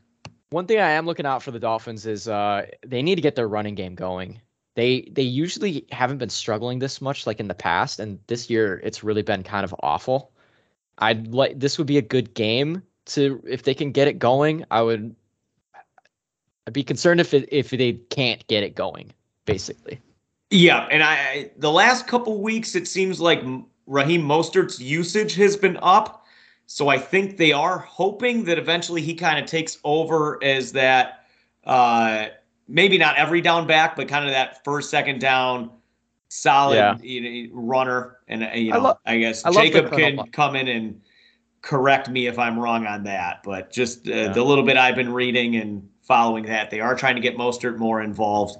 one thing I am looking out for the Dolphins is uh, they need to get their running game going. They they usually haven't been struggling this much like in the past, and this year it's really been kind of awful. I'd like this would be a good game to if they can get it going. I would. I'd be concerned if it, if they can't get it going. Basically,
Yeah, and I the last couple weeks it seems like Raheem Mostert's usage has been up, so I think they are hoping that eventually he kind of takes over as that uh maybe not every down back, but kind of that first second down solid
Yeah.
you know, runner and uh, you
I
know
lo-
I guess
I
Jacob can
Mo-
come in and correct me if I'm wrong on that, but just uh,
Yeah.
the little bit I've been reading and following that, they are trying to get Mostert more involved.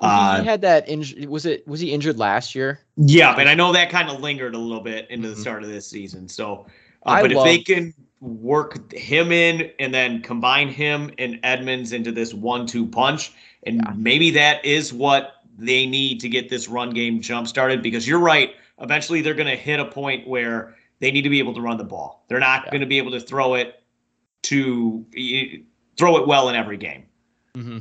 he
Uh,
had that injury. Was it was he injured last year?
yeah, but I know that kind of lingered a little bit into the
Mhm.
start of this season. So, uh,
I
but if they can work him in and then combine him and Edmonds into this one-two punch, and
Yeah.
maybe that is what they need to get this run game jump started. Because you're right, eventually they're going to hit a point where they need to be able to run the ball. They're not
Yeah.
going to be able to throw it to throw it well in every game.
Mm-hmm.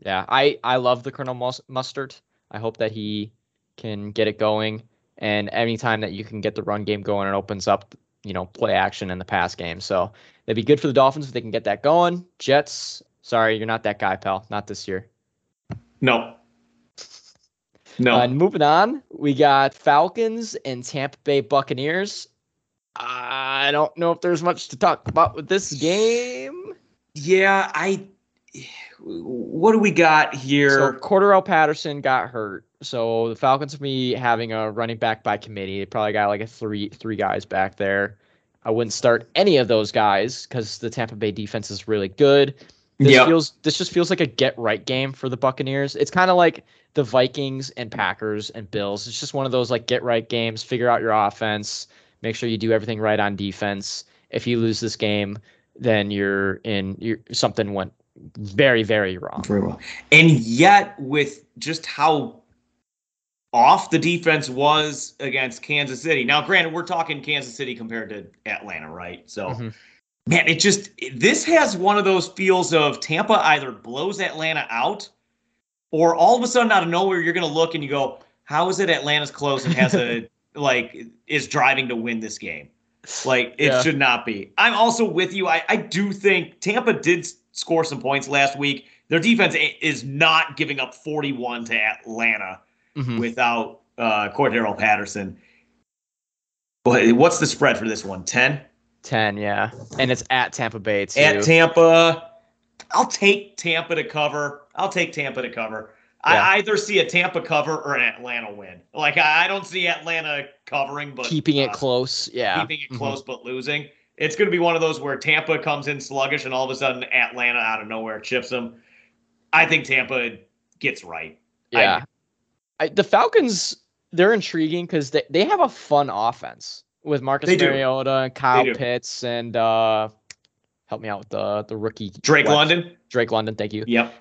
Yeah, I I love the Colonel Mus- Mustard. I hope that he can get it going. And anytime that you can get the run game going, it opens up you know play action in the pass game. So it'd be good for the Dolphins if they can get that going. Jets, sorry, you're not that guy, pal. Not this year.
No. No.
Uh, and moving on, we got Falcons and Tampa Bay Buccaneers. I don't know if there's much to talk about with this game.
Yeah, I. What do we got
So
here?
Cordarrelle Patterson got hurt. So the Falcons will be having a running back by committee. They probably got like a three three guys back there. I wouldn't start any of those guys because the Tampa Bay defense is really good. This
Yep.
feels this just feels like a get right game for the Buccaneers. It's kind of like the Vikings and Packers and Bills. It's just one of those like get right games. Figure out your offense. Make sure you do everything right on defense. If you lose this game, then you're in. You're, something went very very wrong.
Very well. And yet, with just how off the defense was against Kansas City. Now, granted, we're talking Kansas City compared to Atlanta, right? So,
Mhm.
Man, it just this has one of those feels of Tampa either blows Atlanta out, or all of a sudden out of nowhere you're going to look and you go, "How is it Atlanta's close and has a like is driving to win this game?" Like it
Yeah.
should not be. I'm also with you. I, I do think Tampa did score some points last week. Their defense is not giving up 41 to Atlanta
Mhm.
without uh, Cordarrelle Patterson. But what's the spread for this one? 10?
10, yeah. And it's at Tampa Bay, too.
At Tampa. I'll take Tampa to cover. I'll take Tampa to cover.
Yeah.
I either see a Tampa cover or an Atlanta win. Like I I don't see Atlanta covering, but
keeping it
uh,
close. Yeah.
keeping it
Mhm.
close but losing. It's going to be one of those where Tampa comes in sluggish and all of a sudden Atlanta out of nowhere chips them. I think Tampa gets right. I-
Yeah. I, the Falcons, they're intriguing because they, they have a fun offense with Marcus
They.
Mariota and Kyle. Pitts and uh help me out with the the rookie
Drake
left-
London.
Drake London, thank you.
Yep.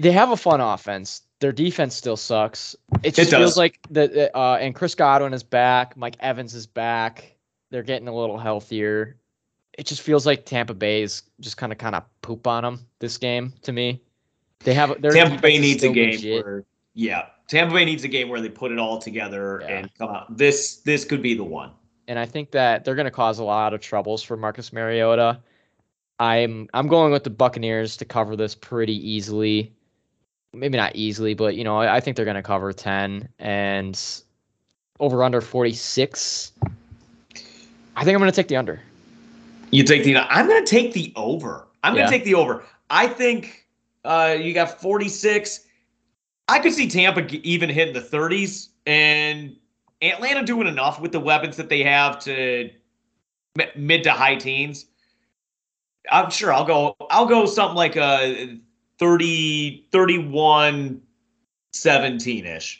They have a fun offense. Their defense still sucks. It just
does.
feels like the uh and Chris Godwin is back, Mike Evans is back. They're getting a little healthier. It just feels like Tampa Bay is just kind of kind of poop on them this game to me. They have their
Tampa Bay needs a game where yeah, Tampa Bay needs a game where they put it all together
Yeah.
and come out. This this could be the one.
and I think that they're going to cause a lot of troubles for Marcus Mariota. I'm I'm going with the Buccaneers to cover this pretty easily. Maybe not easily, but you know I, I think they're going to cover ten and over under forty six. I think I'm going to take the under.
You take the I'm going to take the over. I'm going to take the over. I think uh you got 46. I could see Tampa even hitting the 30s and Atlanta doing enough with the weapons that they have to mid to high teens. I'm sure I'll go I'll go something like a 30 31 17ish.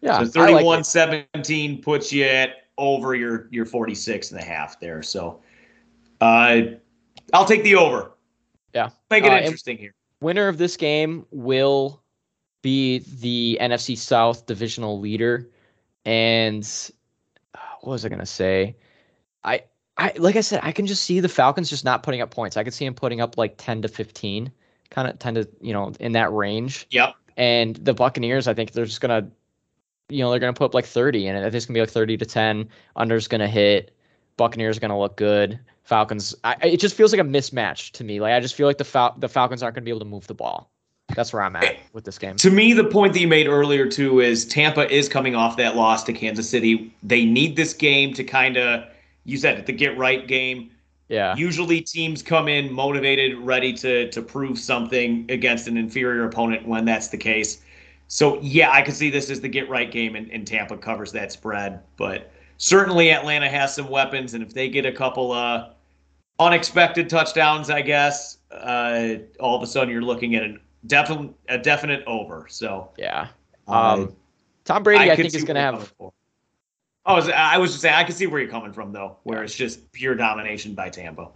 Yeah,
so
I like
31 17 puts you at over your your 46 and a half there. So uh I'll take the over.
Yeah.
Make it
Uh,
interesting here.
Winner of this game will be the NFC South divisional leader. And uh, what was I gonna say? I I like I said, I can just see the Falcons just not putting up points. I could see them putting up like 10 to 15, kind of 10 to, you know, in that range.
Yep.
And the Buccaneers, I think they're just gonna, you know, they're gonna put up like 30, and I think it's gonna be like 30 to 10. Under's gonna hit. Buccaneers gonna look good. Falcons, I, I- it just feels like a mismatch to me. Like I just feel like the Fal- the Falcons aren't gonna be able to move the ball. That's where I'm at with this game.
To me, the point that you made earlier too is Tampa is coming off that loss to Kansas City. They need this game to kind of, you said it, the get right game.
Yeah,
Usually teams come in motivated, ready to to prove something against an inferior opponent when that's the case. So yeah, I can see this as the get right game and, and Tampa covers that spread. But certainly Atlanta has some weapons, and if they get a couple uh unexpected touchdowns, I guess, uh all of a sudden you're looking at a definite a definite over. So
yeah.
uh,
Um, Tom Brady, I,
could
think is gonna
you're
have.
from. I was I was just saying I can see where you're coming from though, where it's just pure domination by Tampa.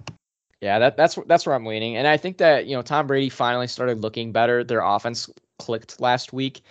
Yeah, that, that's that's where I'm leaning, and I think that you know Tom Brady finally started looking better. Their offense clicked last week.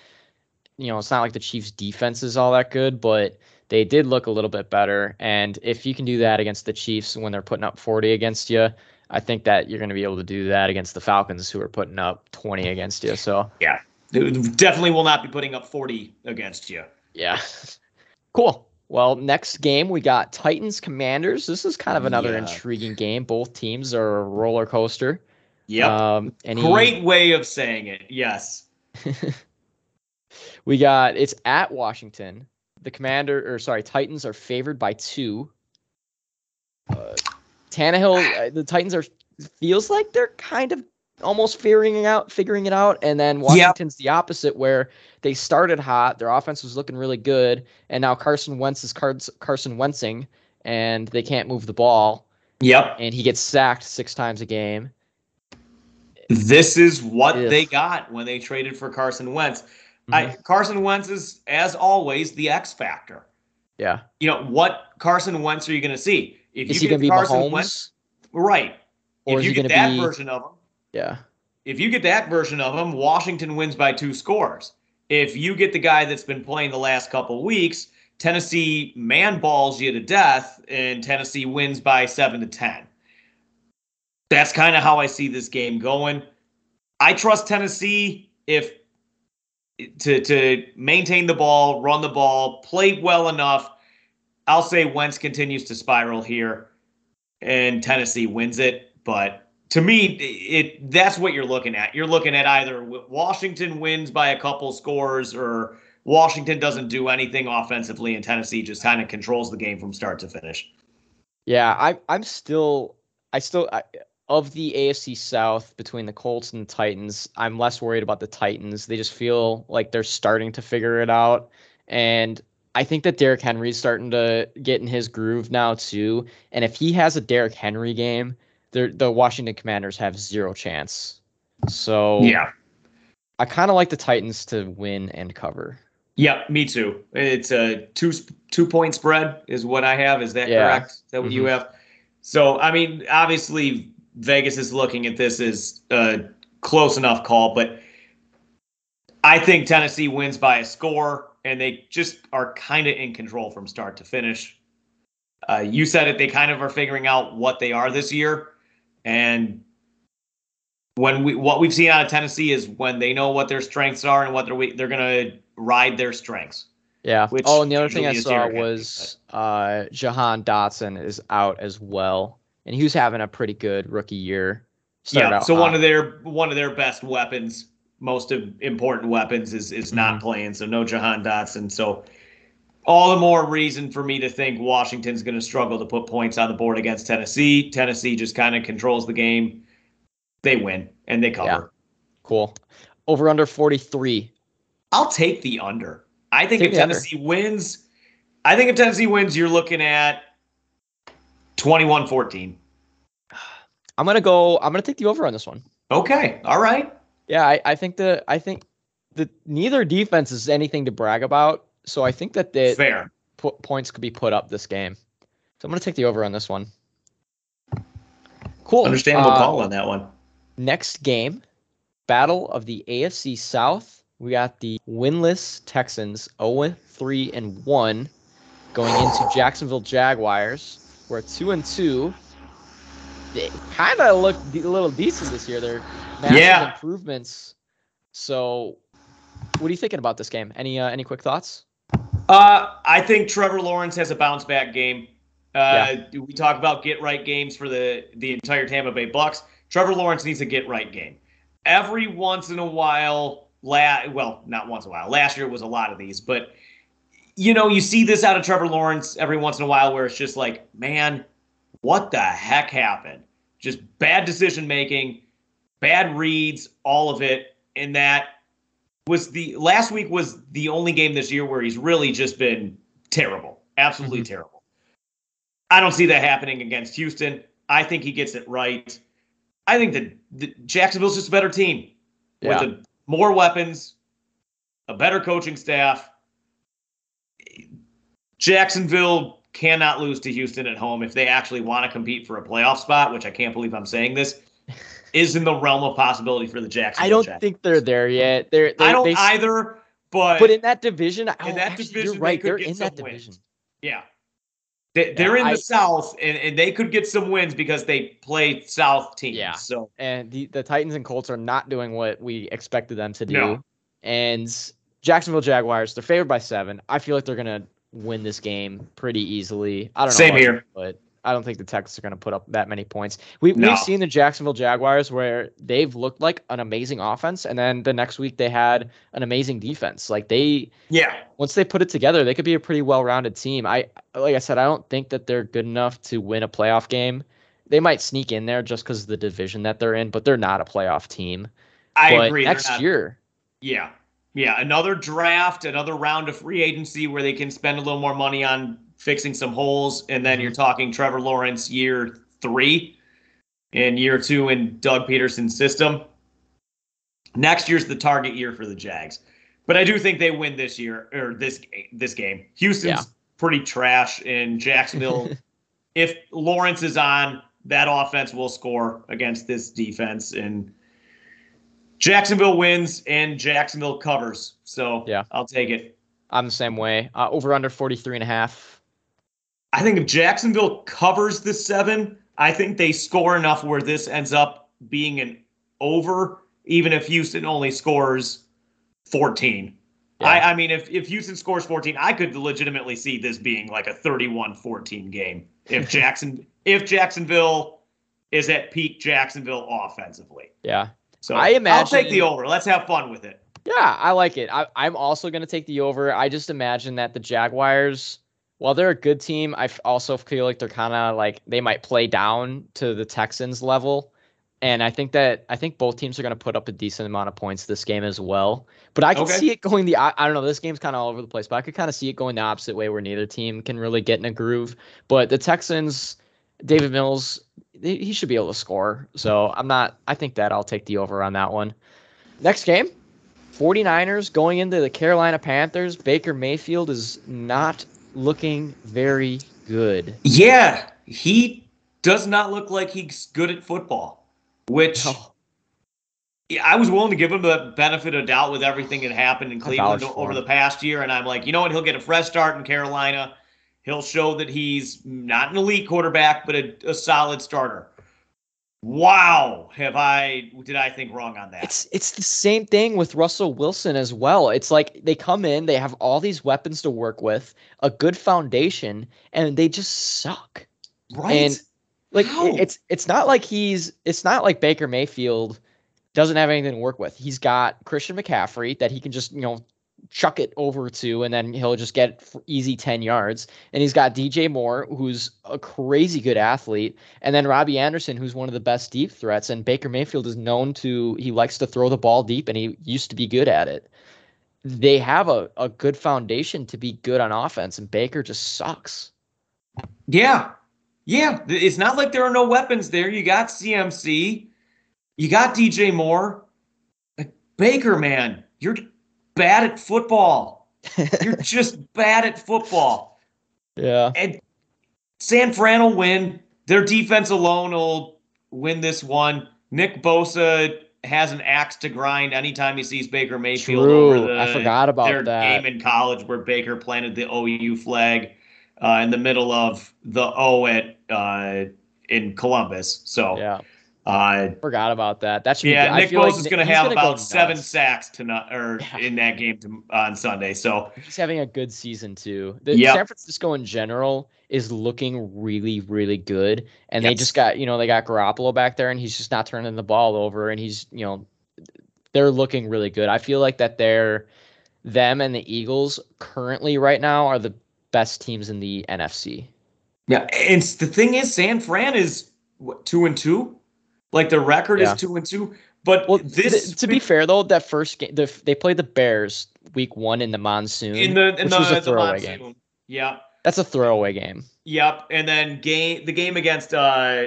You know, it's not like the Chiefs' defense is all that good, but they did look a little bit better. And if you can do that against the Chiefs when they're putting up 40 against you, I think that you're going to be able to do that against the Falcons, who are putting up 20 against you. So
yeah, definitely will not be putting up 40 against you.
yeah, cool. Well, next game we got Titans Commanders. This is kind of another
Yeah.
intriguing game. Both teams are a roller coaster.
Yep.
Um, any,
Great way of saying it. Yes.
We got it's at Washington. The Commander or sorry, Titans are favored by two. Uh, Tannehill, uh, the Titans are feels like they're kind of almost figuring it out, figuring it out, and then Washington's the opposite, where they started hot, their offense was looking really good, and now Carson Wentz is Cars- Carson Wentzing, and they can't move the ball,
Yep.
and he gets sacked six times a game.
This is what
Ugh.
they got when they traded for Carson Wentz.
Mhm.
I, Carson Wentz is, as always, the X factor.
yeah,
You know, what Carson Wentz are you going to see? If
is
you
he going to be
Carson
Mahomes?
Wentz, right.
Or
if
is
you get that
be-
version of him,
Yeah,
if you get that version of him, Washington wins by two scores. If you get the guy that's been playing the last couple weeks, Tennessee man balls you to death, and Tennessee wins by seven to ten. That's kind of how I see this game going. I trust Tennessee if to to maintain the ball, run the ball, play well enough. I'll say Wentz continues to spiral here, and Tennessee wins it. But to me, it that's what you're looking at. You're looking at either Washington wins by a couple scores or Washington doesn't do anything offensively, and Tennessee just kind of controls the game from start to finish.
Yeah, I, I'm still, I still, I, of the AFC South between the Colts and the Titans, I'm less worried about the Titans. They just feel like they're starting to figure it out. And I think that Derrick Henry's starting to get in his groove now too. And if he has a Derrick Henry game, the Washington Commanders have zero chance. So
yeah,
I kind of like the Titans to win and cover.
Yeah, me too. It's a two two point spread is what I have. Is that yeah. correct? Is that what mm-hmm. you have? So I mean, obviously Vegas is looking at this as a close enough call, but I think Tennessee wins by a score, and they just are kind of in control from start to finish. Uh, you said it; they kind of are figuring out what they are this year, and when we what we've seen out of Tennessee is when they know what their strengths are and what they're they're gonna ride their strengths.
Yeah. oh, and the other thing I saw was uh, Jahan Dotson is out as well, and he was having a pretty good rookie year.
yeah. So hot. one of their one of their best weapons, most important weapons, is is not mm-hmm. playing. So no Jahan Dotson. So all the more reason for me to think Washington's going to struggle to put points on the board against Tennessee. Tennessee just kind of controls the game. They win and they cover. Yeah.
Cool. Over under 43.
I'll take the under. I think take if Tennessee under. wins, I think if Tennessee wins, you're looking at 21 14.
I'm gonna go. I'm gonna take the over on this one.
Okay. All right.
Yeah, I, I think the I think the neither defense is anything to brag about. So I think that the
fair
points could be put up this game. So I'm gonna take the over on this one. Cool.
Understandable uh, call on that one.
Next game, battle of the AFC South. We got the winless Texans 0 3 and 1 going into Jacksonville Jaguars. We're 2 and 2. They kind of look a little decent this year. They're massive yeah. improvements. So, what are you thinking about this game? Any uh, any quick thoughts?
Uh, I think Trevor Lawrence has a bounce back game. Uh, yeah. We talk about get right games for the the entire Tampa Bay Bucks. Trevor Lawrence needs a get right game. Every once in a while, la- well, not once in a while. Last year was a lot of these, but you know, you see this out of Trevor Lawrence every once in a while where it's just like, man, what the heck happened? Just bad decision making, bad reads, all of it. And that was the last week was the only game this year where he's really just been terrible, absolutely mm-hmm. terrible. I don't see that happening against Houston. I think he gets it right. I think that the Jacksonville's just a better team yeah. with a more weapons, a better coaching staff. Jacksonville cannot lose to Houston at home if they actually want to compete for a playoff spot, which I can't believe I'm saying this. is in the realm of possibility for the Jacksonville.
I don't think they're there yet. They're, they're
I don't they, either. But
but in that division,
in
oh,
that
actually,
division,
you're right.
They
are in that division.
Wins. Yeah, they, are yeah, in the I, South, and, and they could get some wins because they play South teams. Yeah. So
and the, the Titans and Colts are not doing what we expected them to do.
No.
And Jacksonville Jaguars, they're favored by seven. I feel like they're gonna win this game pretty easily. I don't know.
Same here,
but I don't think the Texans are going to put up that many points. We, no. We've seen the Jacksonville Jaguars where they've looked like an amazing offense, and then the next week they had an amazing defense. Like they,
yeah,
once they put it together, they could be a pretty well-rounded team. I, like I said, I don't think that they're good enough to win a playoff game. They might sneak in there just because of the division that they're in, but they're not a playoff team.
I
but
agree.
Next year,
yeah, yeah, another draft, another round of free agency where they can spend a little more money on fixing some holes, and then you're mm-hmm. talking Trevor Lawrence year three and year two in Doug Pederson's system. Next year's the target year for the Jags, but I do think they win this year or this this game. Houston's yeah. pretty trash, in Jacksonville, if Lawrence is on, that offense will score against this defense, and Jacksonville wins and Jacksonville covers. So
yeah,
I'll take it.
I'm the same way. Uh, over under 43 and a half.
I think if Jacksonville covers the seven, I think they score enough where this ends up being an over, even if Houston only scores 14. Yeah. I, I mean, if, if Houston scores 14, I could legitimately see this being like a 31-14 game. If Jackson if Jacksonville is at peak Jacksonville offensively.
Yeah.
So
I imagine
I'll take the over. Let's have fun with it.
Yeah, I like it. I, I'm also going to take the over. I just imagine that the Jaguars, while they're a good team, I also feel like they're kind of like they might play down to the Texans level. And I think that I think both teams are going to put up a decent amount of points this game as well. But I can
Okay.
see it going the I, I don't know. This game's kind of all over the place, but I could kind of see it going the opposite way where neither team can really get in a groove. But the Texans, Davis Mills, he should be able to score. So I'm not. I think that I'll take the over on that one. Next game, 49ers going into the Carolina Panthers. Baker Mayfield is not looking very good.
Yeah, he does not look like he's good at football, which
Oh,
Yeah, I was willing to give him the benefit of doubt with everything that happened in Cleveland over the past year. And I'm like, you know what? He'll get a fresh start in Carolina. He'll show that he's not an elite quarterback, but a, a solid starter. Wow, have I did I think wrong on that?
It's it's the same thing with Russell Wilson as well. It's like they come in, they have all these weapons to work with, a good foundation, and they just suck.
right.
and- Like
How?
it's it's not like he's it's not like Baker Mayfield doesn't have anything to work with. He's got Christian McCaffrey that he can just, you know, chuck it over to and then he'll just get easy 10 yards. And he's got DJ Moore who's a crazy good athlete and then Robbie Anderson who's one of the best deep threats and Baker Mayfield is known to he likes to throw the ball deep and he used to be good at it. They have a, a good foundation to be good on offense and Baker just sucks.
Yeah. Yeah. It's not like there are no weapons there. You got CMC, you got DJ Moore. Baker, man, you're bad at football. You're just bad at football.
Yeah.
And San Fran will win. Their defense alone will win this one. Nick Bosa has an axe to grind anytime he sees Baker Mayfield
True.
over the
I forgot about
their
that.
game in college where Baker planted the OU flag uh, in the middle of the O at uh, in Columbus. So
Yeah.
Uh,
Forgot about that. That should be
yeah,
good.
Nick
feel like Nick-
going to have about seven sacks tonight or
Yeah.
in that game to, on Sunday. So
He's having a good season too. The
Yep.
San Francisco in general is looking really, really good. And they just got, you know, they got Garoppolo back there and he's just not turning the ball over and he's, you know, they're looking really good. I feel like that they're them and the Eagles currently right now are the best teams in the NFC.
Yeah, and the thing is, San Fran is what, two and two. Like the record
Yeah.
is two and two. But
Well,
this
th- to be fair though, that first game the, they played the Bears week 1 in the monsoon,
in the in
which
the,
was a throwaway
monsoon.
game.
Yeah.
That's a throwaway game.
Yep. And then game the game against uh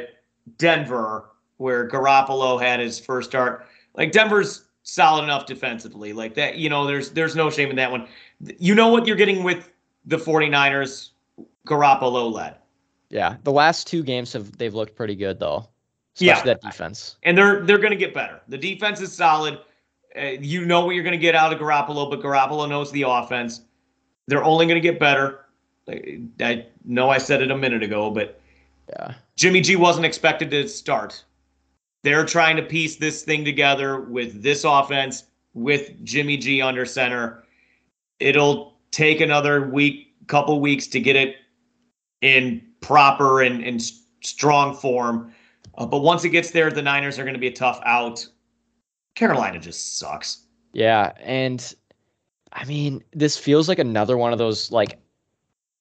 Denver where Garoppolo had his first start. Like Denver's solid enough defensively. Like that, you know, there's there's no shame in that one. You know what you're getting with the 49ers Garoppolo led.
Yeah, the last two games have they've looked pretty good though.
Yeah.
That defense.
and they're they're going to get better. The defense is solid. Uh, you know what you're going to get out of Garoppolo, but Garoppolo knows the offense. They're only going to get better. I, I know I said it a minute ago, but
Yeah.
Jimmy G wasn't expected to start. They're trying to piece this thing together with this offense, with Jimmy G under center. It'll take another week, couple weeks to get it in proper and, and strong form. Uh, but once it gets there, the Niners are going to be a tough out. Carolina just sucks.
Yeah, and I mean, this feels like another one of those like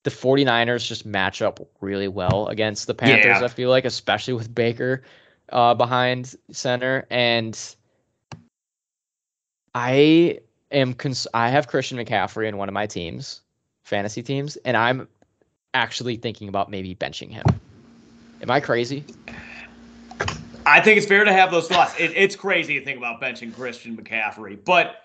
the 49ers just match up really well against the Panthers,
Yeah.
I feel like, especially with Baker uh behind center and I am cons- I have Christian McCaffrey in one of my teams, fantasy teams, and I'm actually thinking about maybe benching him. Am I crazy?
I think it's fair to have those thoughts. It, it's crazy to think about benching Christian McCaffrey, but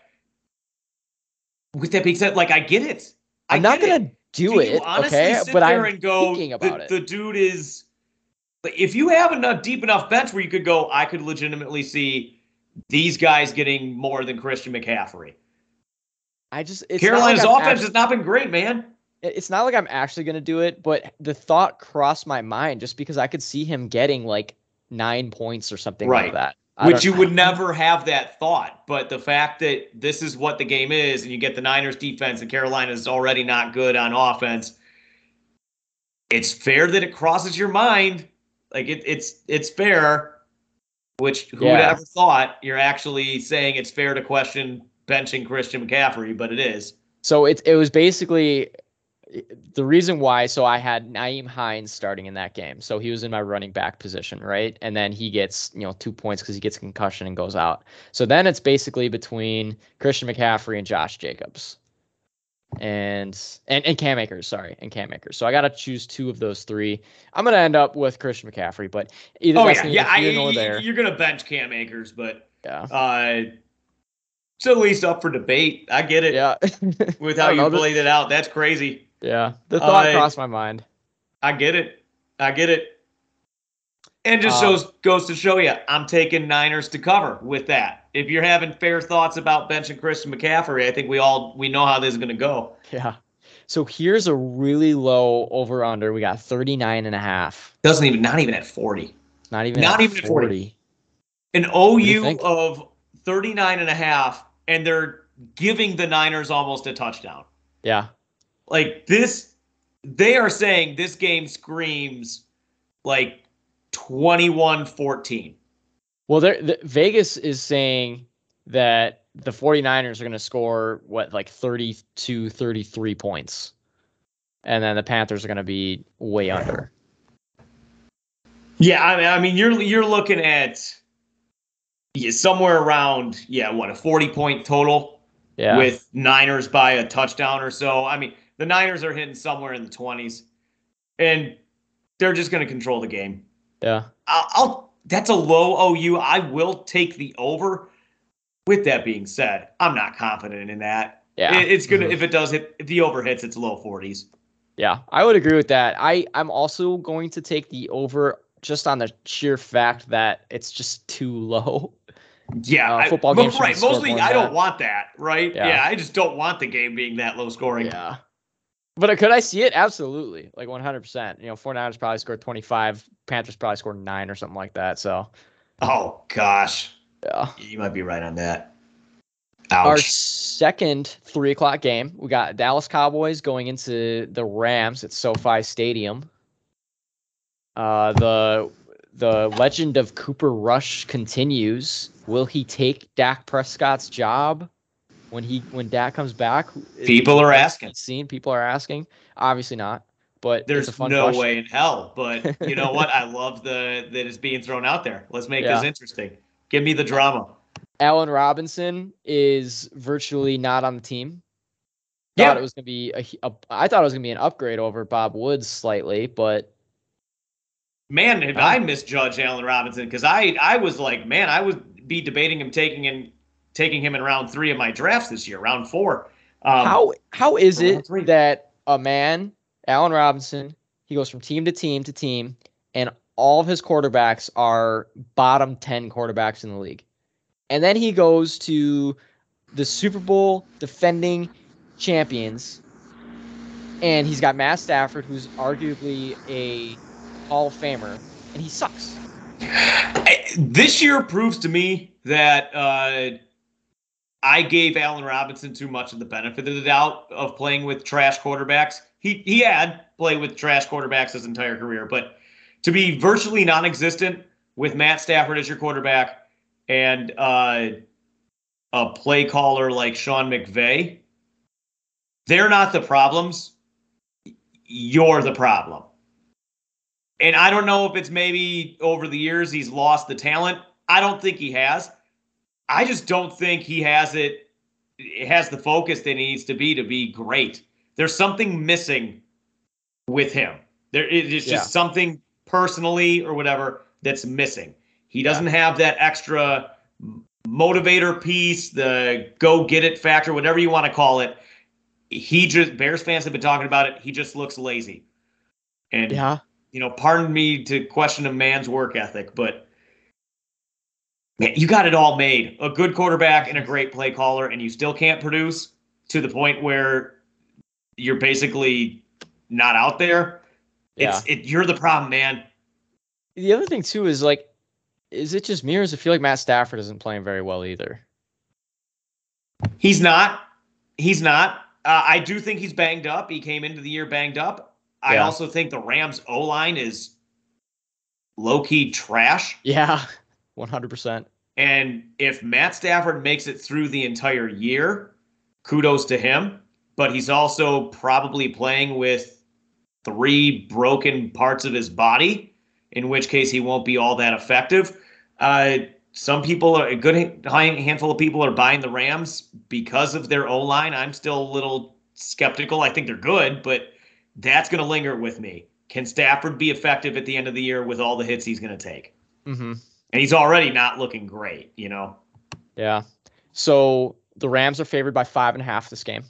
with that being said, like I get it. I
I'm not gonna do,
Do
it,
honestly
okay?
sit
But
there
I'm
and go,
thinking about
the,
it.
the dude is. like, If you have a deep enough bench where you could go, I could legitimately see these guys getting more than Christian McCaffrey.
I just
Carolina's
like
offense
act-
has not been great, man.
it's not like I'm actually gonna do it, but the thought crossed my mind just because I could see him getting like nine points or something
Right.
like that. I
Which you
I
would never have that thought. But the fact that this is what the game is, and you get the Niners defense, and Carolina's already not good on offense, it's fair that it crosses your mind. Like it, it's it's fair. Which who
Yeah.
have ever thought you're actually saying it's fair to question benching Christian McCaffrey, but it is.
So it it was basically the reason why. So I had Nyheim Hines starting in that game. So he was in my running back position, right? And then he gets you know two points because he gets concussion and goes out. So then it's basically between Christian McCaffrey and Josh Jacobs. And and and Cam Akers, sorry, and Cam Akers. So I got to choose two of those three. I'm gonna end up with Christian McCaffrey, but either
Oh yeah, yeah. I,
there.
you're gonna bench Cam Akers, but
Yeah,
uh, it's at least up for debate. I get it.
yeah,
With how you
know,
played it out, that's crazy.
Yeah. The thought
Uh,
crossed my mind.
I get it. I get it. And just
Um,
shows goes to show you, I'm taking Niners to cover with that. If you're having fair thoughts about benching Christian McCaffrey, I think we all we know how this is going to go.
Yeah. So here's a really low over under. We got 39 and a half.
Doesn't even not even at 40.
Not even
Not
at
even 40.
40.
An OU of 39 and a half and they're giving the Niners almost a touchdown.
Yeah.
Like this they are saying this game screams like 21-14.
Well, the, Vegas is saying that the 49ers are going to score what like 32 33 points. And then the Panthers are going to be way under.
Yeah, I mean, I mean, you're you're looking at yeah, somewhere around yeah, what a forty point total
Yeah.
with Niners by a touchdown or so. I mean, the Niners are hitting somewhere in the twenties, and they're just going to control the game.
yeah.
I'll, I'll that's a low OU. I will take the over. With that being said, I'm not confident in that.
Yeah.
It- it's gonna
Mhm.
if it does hit if the over hits, it's low forties.
Yeah, I would agree with that. I I'm also going to take the over just on the sheer fact that it's just too low.
Yeah,
Uh,
I-
football
mo-
games
right. Mostly, I don't
that.
want that. Right?
Yeah.
Yeah. I just don't want the game being that low scoring.
Yeah. But could I see it? Absolutely. Like 100%. You know, 49ers probably scored 25, Panthers probably scored 9 or something like that. So,
Oh gosh,
yeah.
you might be right on that.
Our second 3 o'clock game, we got Dallas Cowboys going into the Rams at SoFi Stadium. Uh, the the legend of Cooper Rush continues. Will he take Dak Prescott's job when he when Dak comes back?
People are asking.
Seen people are asking. Obviously not, but
There's
a fun
no
question.
way in hell. But you know what? I love the that is being thrown out there. Let's make this interesting. Give me the drama.
Allen Robinson is virtually not on the team.
Yeah.
Thought it was gonna be a, a. I thought it was gonna be an upgrade over Bob Woods slightly, but
Man, did. I um, misjudge Allen Robinson because I I was like, man, I would be debating him taking in taking him in round three of my drafts this year, round four. Um,
how how is it that a man, Allen Robinson, he goes from team to team to team, and all of his quarterbacks are bottom ten quarterbacks in the league, and then he goes to the Super Bowl defending champions, and he's got Matt Stafford, who's arguably a Hall of Famer, and he sucks.
I- this year proves to me that uh, I gave Allen Robinson too much of the benefit of the doubt of playing with trash quarterbacks. He he had played with trash quarterbacks his entire career, but to be virtually non-existent with Matt Stafford as your quarterback and uh, a play caller like Sean McVay, they're not the problems. You're the problem. And I don't know if it's maybe over the years he's lost the talent. I don't think he has. I just don't think he has it, it has the focus that he needs to be to be great. There's something missing with him. There is just
Yeah.
something personally or whatever that's missing. He doesn't have that extra motivator piece, the go get it factor, whatever you want to call it. He just Bears fans have been talking about it. He just looks lazy. And
Yeah,
you know, pardon me to question a man's work ethic, but you got it all made. A good quarterback and a great play caller, and you still can't produce to the point where you're basically not out there.
yeah.
It's it you're the problem, man.
The other thing too is like, is it just me or does it feel like Matt Stafford isn't playing very well either?
He's not. He's not. Uh, I do think he's banged up. He came into the year banged up. I also think the Rams O line is low key trash.
Yeah, one hundred percent.
And if Matt Stafford makes it through the entire year, kudos to him. But he's also probably playing with three broken parts of his body, in which case he won't be all that effective. Uh, some people are a good handful of people are buying the Rams because of their O line. I'm still a little skeptical. I think they're good, but that's going to linger with me. Can Stafford be effective at the end of the year with all the hits he's going to take?
Mm-hmm.
And he's already not looking great, you know?
Yeah. So the Rams are favored by five and a half this game.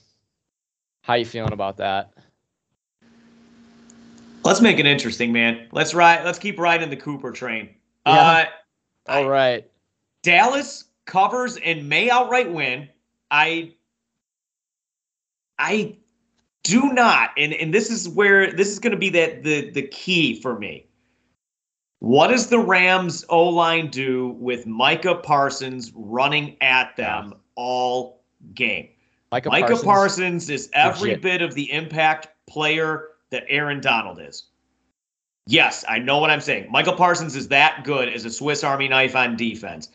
How you feeling about that?
Let's make it interesting, man. Let's ride. Let's keep riding the Cooper train.
Yeah.
Uh,
All right.
Dallas covers and may outright win. I I do not, and, and this is where this is going to be that the the key for me. What does the Rams O line do with Micah Parsons running at them all game?
Micah,
Micah
Parsons,
Parsons, is every
legit.
bit of the impact player that Aaron Donald is. Yes, I know what I'm saying. Michael Parsons is that good as a Swiss Army knife on defense.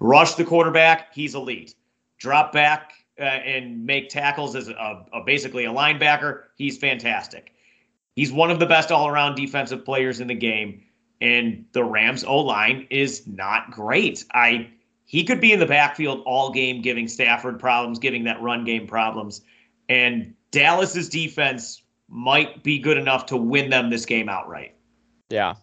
Rush the quarterback, he's elite. Drop back uh, and make tackles as a, a basically a linebacker, he's fantastic. He's one of the best all-around defensive players in the game, and the Rams O line is not great. I he could be in the backfield all game, giving Stafford problems, giving that run game problems, and Dallas's defense might be good enough to win them this game outright.
Yeah.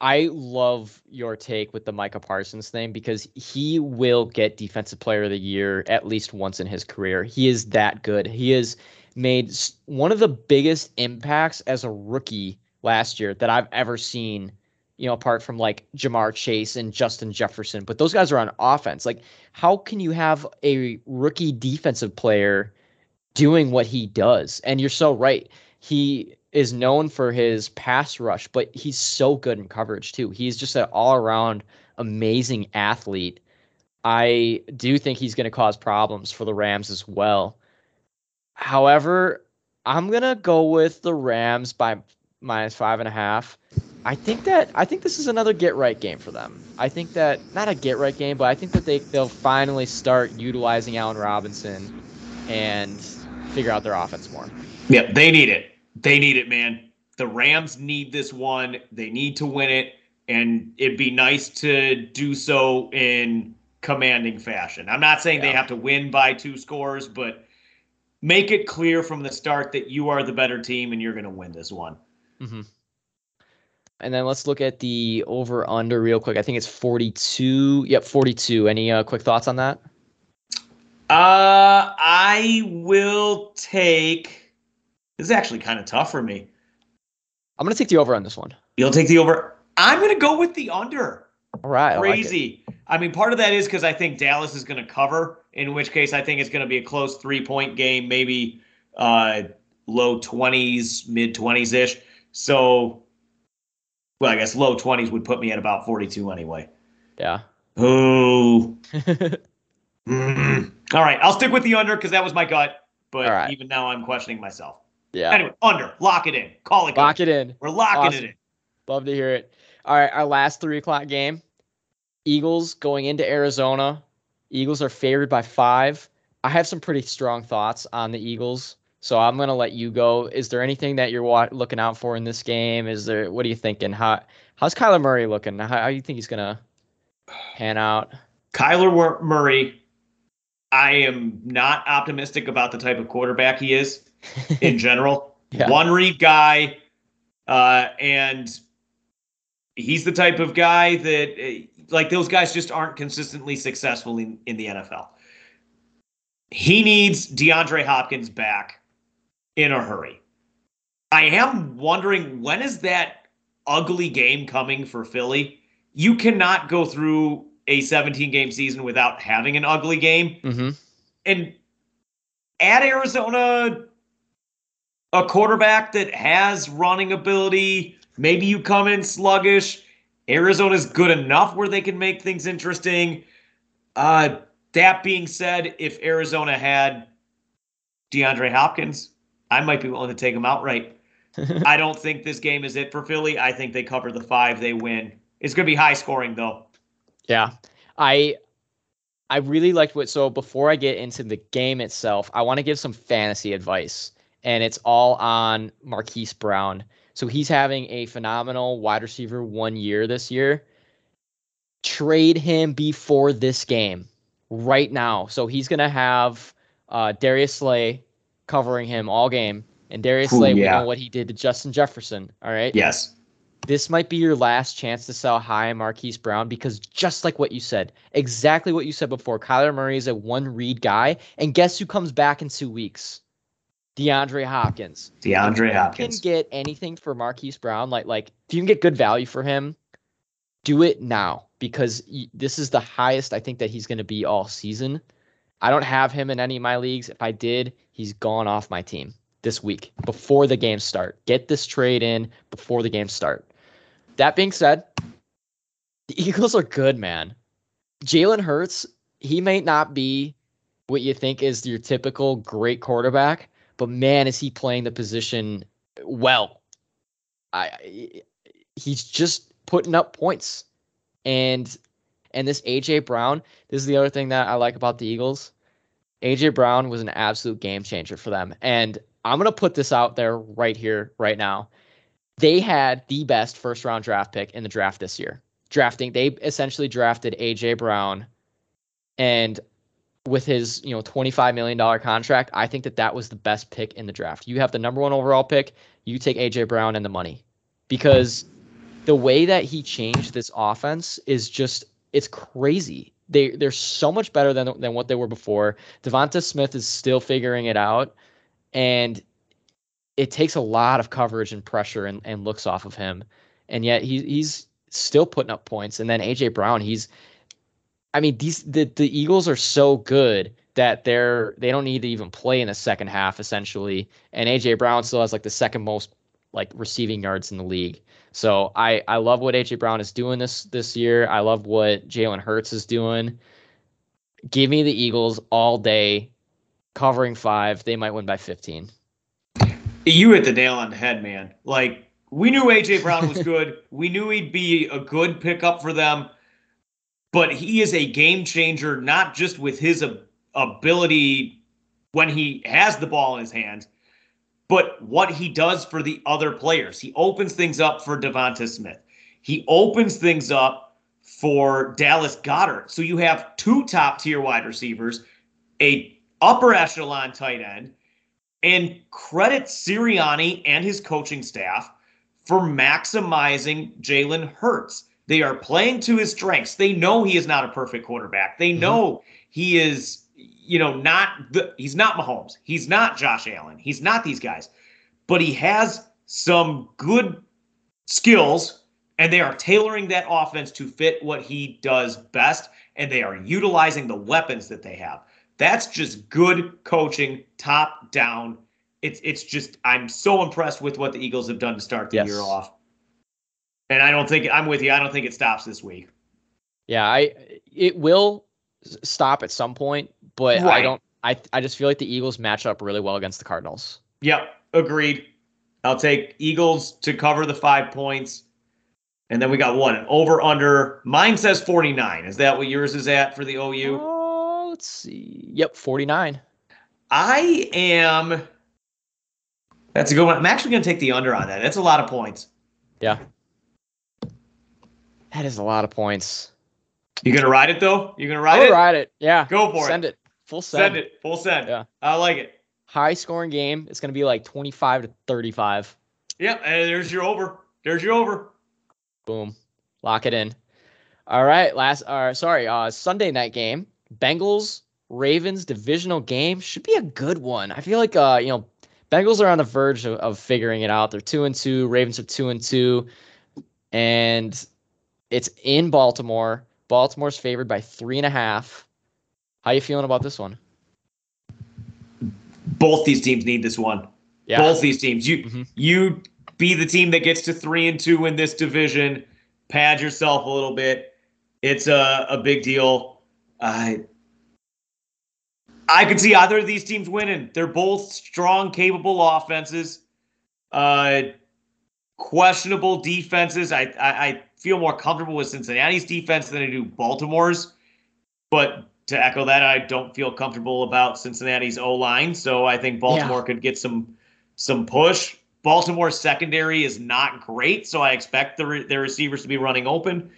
I love your take with the Micah Parsons thing because he will get Defensive Player of the Year at least once in his career. He is that good. He has made one of the biggest impacts as a rookie last year that I've ever seen, you know, apart from like Ja'Marr Chase and Justin Jefferson. But those guys are on offense. Like, how can you have a rookie defensive player doing what he does? And you're so right. He is known for his pass rush, but he's so good in coverage too. He's just an all around amazing athlete. I do think he's going to cause problems for the Rams as well. However, I'm going to go with the Rams by minus five and a half. I think that I think this is another get right game for them. I think that not a get right game, but I think that they they'll finally start utilizing Allen Robinson and figure out their offense more.
Yeah, they need it. They need it, man. The Rams need this one. They need to win it, and it'd be nice to do so in commanding fashion. I'm not saying they have to win by two scores, but make it clear from the start that you are the better team and you're going to win this one.
Mm-hmm. And then let's look at the over under real quick. I think it's 42. Yep, 42. Any uh, quick thoughts on that?
Uh, I will take. This is actually kind of tough for me.
I'm going to take the over on this one.
You'll take the over. I'm going to go with the under.
All right. I like
crazy. I mean, part of that is because I think Dallas is going to cover, in which case I think it's going to be a close three point game, maybe uh, low 20s, mid 20s ish. So, well, I guess low 20s would put me at about 42 anyway.
Yeah.
Ooh. Mm. All right. I'll stick with the under because that was my gut. But
right.
even now I'm questioning myself.
yeah.
Anyway, under. Lock it in. Call it. good.
Lock it in.
We're locking
Awesome.
it in.
Love to hear it. All right. Our last three o'clock game Eagles going into Arizona. Eagles are favored by five. I have some pretty strong thoughts on the Eagles. So I'm going to let you go. Is there anything that you're wa- looking out for in this game? Is there, what are you thinking? How, how's Kyler Murray looking? How, how do you think he's going to pan out?
Kyler Murray, I am not optimistic about the type of quarterback he is in general.
Yeah.
One read guy, uh, and he's the type of guy that, uh, like, those guys just aren't consistently successful in, in the NFL. He needs DeAndre Hopkins back in a hurry. I am wondering when is that ugly game coming for Philly? You cannot go through a 17 game season without having an ugly game.
Mm-hmm.
And at Arizona, a quarterback that has running ability, maybe you come in sluggish. Arizona's good enough where they can make things interesting. Uh, that being said, if Arizona had DeAndre Hopkins, I might be willing to take them outright. I don't think this game is it for Philly. I think they cover the five, they win. It's going to be high scoring, though.
Yeah. I I really liked what so before I get into the game itself, I want to give some fantasy advice. And it's all on Marquise Brown. So he's having a phenomenal wide receiver one year this year. Trade him before this game right now. So he's gonna have uh, Darius Slay covering him all game. And Darius
Ooh,
Slay, we know what he did to Justin Jefferson. All right
Yes.
this might be your last chance to sell high Marquise Brown because just like what you said, exactly what you said before, Kyler Murray is a one read guy. And guess who comes back in two weeks? DeAndre Hopkins.
DeAndre
If you
Hopkins.
can get anything for Marquise Brown, like like if you can get good value for him, do it now because this is the highest I think that he's going to be all season. I don't have him in any of my leagues. If I did, he's gone off my team this week before the games start. Get this trade in before the games start. That being said, the Eagles are good, man. Jalen Hurts, he may not be what you think is your typical great quarterback, but man, is he playing the position well. I, he's just putting up points. And and this AJ Brown, this is the other thing that I like about the Eagles. AJ Brown was an absolute game changer for them. And I'm going to put this out there right here right now. They had the best first round draft pick in the draft this year. Drafting, they essentially drafted AJ Brown and with his, you know, 25 million dollar contract, I think that that was the best pick in the draft. You have the number 1 overall pick, you take AJ Brown and the money. Because the way that he changed this offense is just it's crazy. They they're so much better than than what they were before. Devonta Smith is still figuring it out, and it takes a lot of coverage and pressure and, and looks off of him, and yet he he's still putting up points. And then AJ Brown, he's, I mean these the the Eagles are so good that they're they don't need to even play in the second half essentially, and AJ Brown still has like the second most like receiving yards in the league. So I I love what AJ Brown is doing this this year. I love what Jalen Hurts is doing. Give me the Eagles all day, covering five. They might win by 15.
You hit the nail on the head, man. Like we knew AJ Brown was good. we knew he'd be a good pickup for them. But he is a game changer, not just with his ab- ability when he has the ball in his hands, but what he does for the other players. He opens things up for Devonta Smith. He opens things up for Dallas Goedert. So you have two top tier wide receivers, a upper echelon tight end, and credit Sirianni and his coaching staff for maximizing Jalen Hurts. They are playing to his strengths. They know he is not a perfect quarterback. They mm-hmm. know he is, you know, not the he's not Mahomes. He's not Josh Allen. He's not these guys. But he has some good skills and they are tailoring that offense to fit what he does best and they are utilizing the weapons that they have. That's just good coaching, top down. It's it's just I'm so impressed with what the Eagles have done to start the
Yes.
year off. And I don't think I'm with you. I don't think it stops this week.
Yeah, I it will stop at some point, but I don't. I I just feel like the Eagles match up really well against the Cardinals.
Yep, agreed. I'll take Eagles to cover the five points. And then we got one over under. Mine says 49. Is that what yours is at for the OU?
Oh, uh, let's see. Yep, 49.
I am. That's a good one. I'm actually going to take the under on that. That's a lot of points.
Yeah. That is a lot of points.
You going to ride it though? You going to ride
I'll
it?
ride it. Yeah.
Go for
Send
it.
Send it. Full send.
Send it. Full send.
Yeah.
I like it.
High scoring game. It's going to be like 25 to 35.
Yeah, And there's your over. There's your over.
Boom. Lock it in. All right. Last, uh, sorry, uh, Sunday night game. Bengals, Ravens divisional game should be a good one. I feel like, uh, you know, Bengals are on the verge of, of figuring it out. They're two and two. Ravens are two and two, and it's in Baltimore. Baltimore's favored by three and a half. How you feeling about this one?
Both these teams need this one.
Yeah.
Both these teams. You
Mhm.
you be the team that gets to three and two in this division. Pad yourself a little bit. It's a, a big deal. I I could see either of these teams winning. They're both strong, capable offenses. Uh, questionable defenses. I, I, I feel more comfortable with Cincinnati's defense than I do Baltimore's. But to echo that, I don't feel comfortable about Cincinnati's O line. So I think Baltimore yeah. could get some some push. Baltimore's secondary is not great, so I expect the re- their receivers to be running open.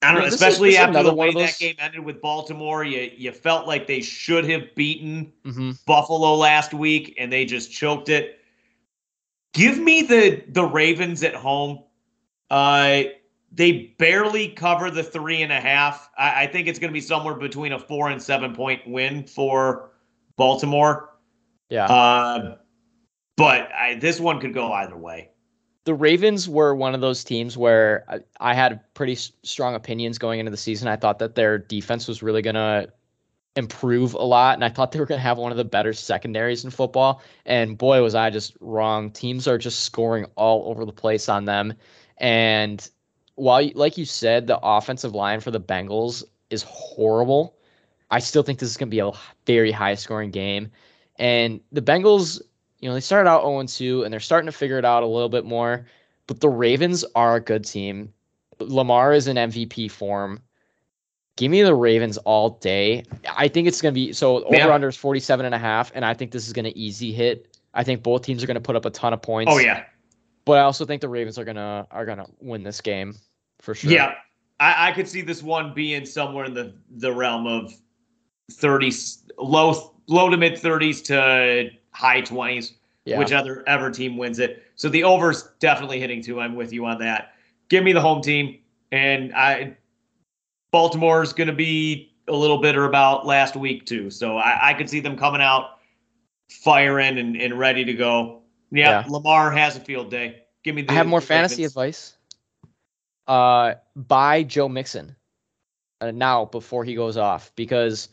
I don't know, especially is, after the way that game ended with Baltimore. You you felt like they should have beaten mm-hmm. Buffalo last week, and they just choked it. Give me the the Ravens at home. Uh, they barely cover the three and a half. I, I think it's going to be somewhere between a four and seven point win for Baltimore.
Yeah.
Uh, but I, this one could go either way.
The Ravens were one of those teams where I, I had pretty strong opinions going into the season. I thought that their defense was really going to improve a lot, and I thought they were going to have one of the better secondaries in football. And boy, was I just wrong. Teams are just scoring all over the place on them. And while, like you said, the offensive line for the Bengals is horrible. I still think this is going to be a very high scoring game. And the Bengals you know, they started out 0 2 and they're starting to figure it out a little bit more. But the Ravens are a good team. Lamar is in MVP form. Give me the Ravens all day. I think it's going to be so over under is 47 and a half. And I think this is going to easy hit. I think both teams are going to put up a ton of points.
Oh, yeah.
But I also think the Ravens are gonna are gonna win this game for sure.
Yeah, I, I could see this one being somewhere in the the realm of 30s, low low to mid 30s to high 20s, yeah. whichever ever team wins it. So the over's definitely hitting too. I'm with you on that. Give me the home team. And I Baltimore's going to be a little bitter about last week too. So I, I could see them coming out firing and, and ready to go. Yeah, yeah, Lamar has a field day. Give me the
I have more fantasy advice. Uh buy Joe Mixon uh, now before he goes off because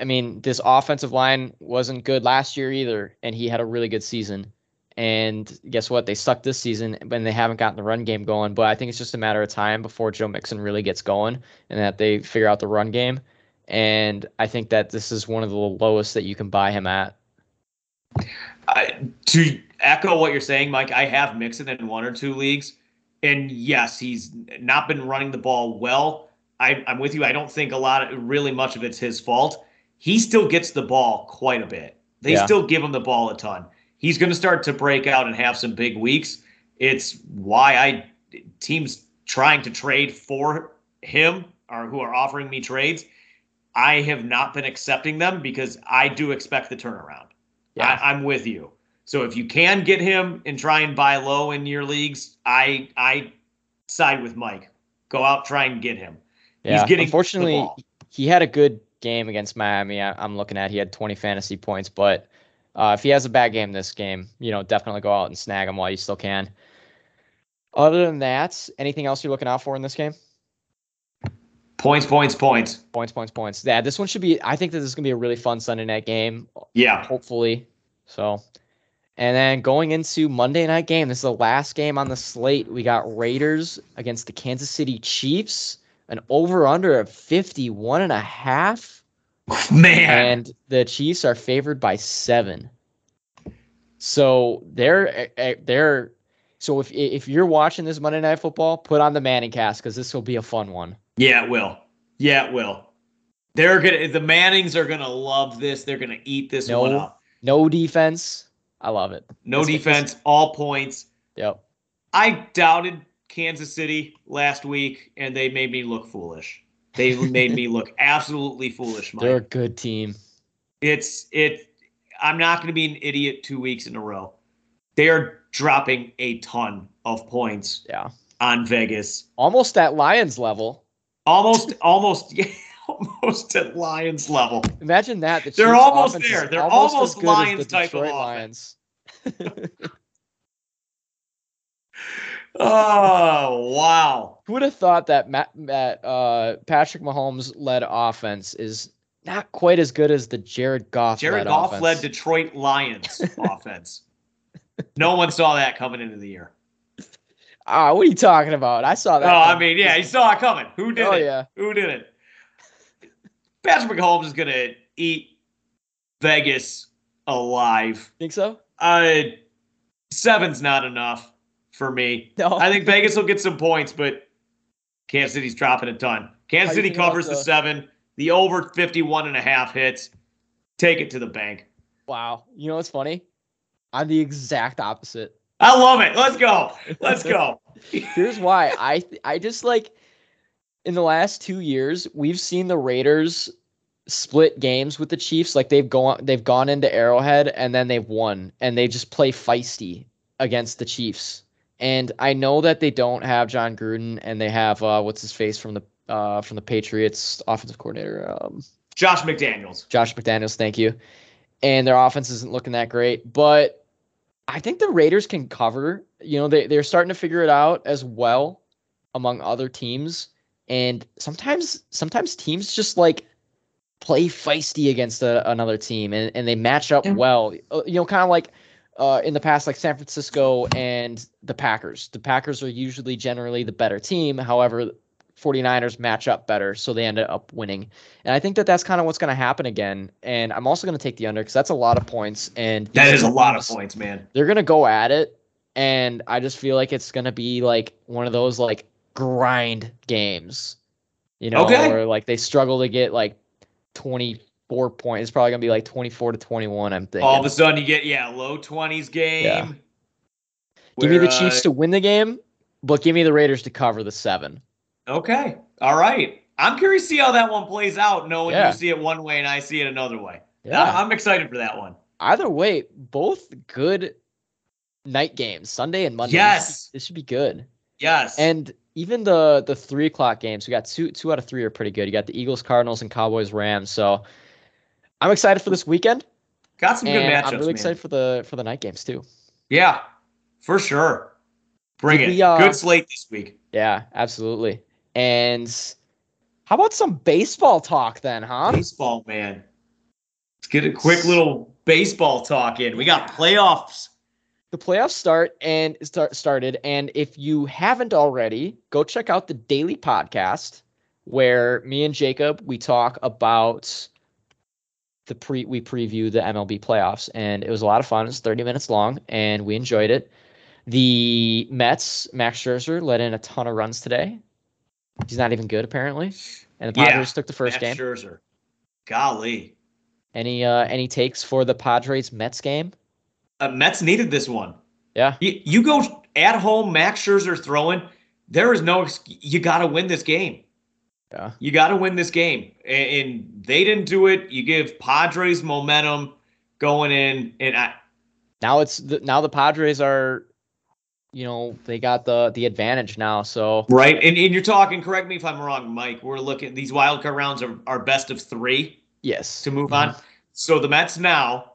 I mean, this offensive line wasn't good last year either, and he had a really good season. And guess what? They suck this season, and they haven't gotten the run game going. But I think it's just a matter of time before Joe Mixon really gets going, and that they figure out the run game. And I think that this is one of the lowest that you can buy him at.
Uh, to echo what you're saying, Mike, I have Mixon in one or two leagues, and yes, he's not been running the ball well I, am with you. I don't think a lot of really much of it's his fault. He still gets the ball quite a bit. They yeah. still give him the ball a ton. He's going to start to break out and have some big weeks. It's why I teams trying to trade for him or who are offering me trades. I have not been accepting them because I do expect the turnaround. Yeah. I, I'm with you. So if you can get him and try and buy low in your leagues, I I side with Mike. Go out, try and get him.
Yeah, He's getting unfortunately, he had a good game against Miami. I, am looking at he had 20 fantasy points, but uh, if he has a bad game this game, you know, definitely go out and snag him while you still can. Other than that, anything else you're looking out for in this game?
Points, points, points.
Points, points, points. Yeah, this one should be. I think that this is gonna be a really fun Sunday night game.
Yeah,
hopefully. So, and then going into Monday night game, this is the last game on the slate. We got Raiders against the Kansas City Chiefs an over under of 51 and a half.
Man.
And the Chiefs are favored by 7. So they're eh, eh, they're so if if you're watching this Monday Night Football, put on the Manning cast because this will be a fun one.
Yeah, it will. Yeah, it will. They're gonna the Mannings are gonna love this. They're gonna eat this
no,
one up.
No defense. I love it.
No defense, all points.
Yep.
I doubted Kansas City last week, and they made me look foolish. They made me look absolutely foolish. Mike.
They're a good team.
It's it. I'm not going to be an idiot two weeks in a row. They are dropping a ton of points.
Yeah.
On Vegas,
almost at Lions level.
Almost, almost, yeah, almost at Lions level.
Imagine that.
The They're almost there. They're almost, almost Lions type of Lions. Oh wow!
Who would have thought that Matt, Matt uh, Patrick Mahomes led offense is not quite as good as the Jared Goff.
Jared Goff offense. led Detroit Lions offense. No one saw that coming into the year.
Ah, what are you talking about? I saw that.
Oh, I mean, yeah, you saw it coming. Who did
oh,
it?
Yeah.
Who did it? Patrick Mahomes is gonna eat Vegas alive.
Think so?
Uh, seven's not enough for me.
No.
I think Vegas will get some points, but Kansas City's dropping a ton. Kansas City covers the
the-
seven. The over 51 and a half hits. Take it to the bank.
Wow. You know what's funny? I'm the exact opposite.
I love it. Let's go. Let's go.
Here's why. I th- I just like in the last two years, we've seen the Raiders split games with the Chiefs. Like they've gone they've gone into Arrowhead and then they've won and they just play feisty against the Chiefs. And I know that they don't have Jon Gruden and they have uh what's his face from the uh from the Patriots offensive coordinator um
Josh McDaniels.
Josh McDaniels, thank you. And their offense isn't looking that great, but I think the Raiders can cover. You know, they they're starting to figure it out as well among other teams. And sometimes sometimes teams just like play feisty against a, another team and, and they match up
Yeah.
well. Uh, You know, kind of like uh, in the past, like San Francisco and the Packers. The Packers are usually generally the better team. However, 49ers match up better, so they ended up winning. And I think that that's kind of what's going to happen again. And I'm also going to take the under because that's a lot of points. And
That
these
is a lot of points, man.
They're going to go at it. And I just feel like it's going to be like one of those like grind games, you know,
Okay.
where like they struggle to get like 24 points. It's probably to be like 24 to 21, I'm thinking.
All of a sudden, you get yeah, low 20s game.
Yeah. give me the Chiefs
uh,
to win the game, but give me the Raiders to cover the seven.
Okay. All right. I'm curious to see how that one plays out, knowing
Yeah.
you see it one way and I see it another way.
Yeah.
I'm excited for that one.
Either way, both good night games, Sunday and Monday. This should-
Yes.
This should be good.
Yes.
And even the the three o'clock games, we got two two out of three are pretty good. You got the Eagles, Cardinals, and Cowboys, Rams. So I'm excited for this weekend.
got some good matchups.
I'm really
man.
excited for the for the night games too.
Yeah, for sure. Bring
Did
it.
we, uh,
good slate this week.
Yeah, absolutely. And how about some baseball talk then, huh?
Baseball, man. Let's get a quick little baseball talk in. We got playoffs.
The playoffs start and start started. And if you haven't already go check out the daily podcast where me and jacob we talk about the pre we preview the mlb playoffs. And it was a lot of fun. It's 30 minutes long and we enjoyed it. The mets max scherzer let in a ton of runs today. He's not even good apparently. And the
Yeah,
padres took the first
Matt
game.
Scherzer. Golly.
any uh any takes for the padres mets game
Uh, Mets needed this one.
yeah
You, you go at home, Max Scherzer throwing. There is no. You got to win this game.
yeah
You got to win this game, and, and they didn't do it. You give Padres momentum going in, and I,
now it's the, now the Padres are, you know, they got the the advantage now. So
right. And, and you're talking. Correct me if I'm wrong, Mike. We're looking. These wild card rounds are, are best of three
yes,
to move
Mhm.
on. So the Mets now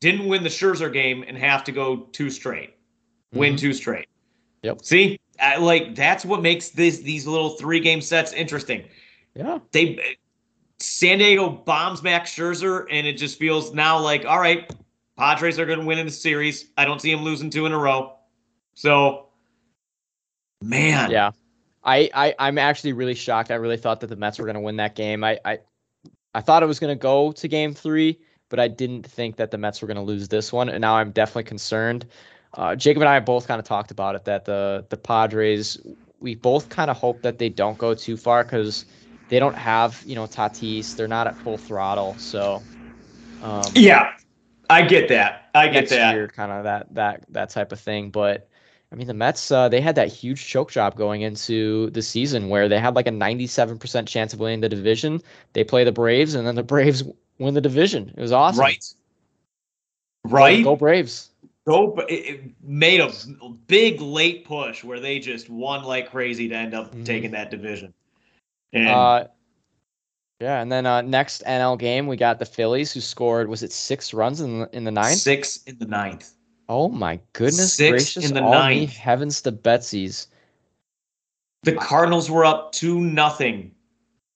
didn't win the Scherzer game and have to go two straight, win
Mhm.
two straight.
Yep.
See, I, like that's what makes this these little three game sets interesting.
Yeah,
they San Diego bombs Max Scherzer, and it just feels now like, all right, Padres are going to win in the series. I don't see them losing two in a row. So, man,
yeah. I, I I'm actually really shocked. I really thought that the Mets were going to win that game. I I I thought it was going to go to Game Three, but I didn't think that the Mets were going to lose this one. And now I'm definitely concerned. Uh, Jacob and I both kind of talked about it that the the Padres. We both kind of hope that they don't go too far because they don't have you know Tatis. They're not at full throttle. So. Um,
yeah, I get that. I get that.
kind of that that that type of thing. But I mean, the Mets uh, they had that huge choke job going into the season where they had like a 97% chance of winning the division. They play the Braves, and then the Braves win the division. It was awesome.
Right, right.
Go Braves.
Go, it, made a big late push where they just won like crazy to end up
Mhm.
taking that division. And
Uh, yeah, and then uh, next NL game we got the Phillies who scored was it six runs in the, in the ninth?
six in the ninth.
Oh my goodness
Six
gracious!
in the
all
ninth.
heavens to Betsy's.
The Cardinals were up two nothing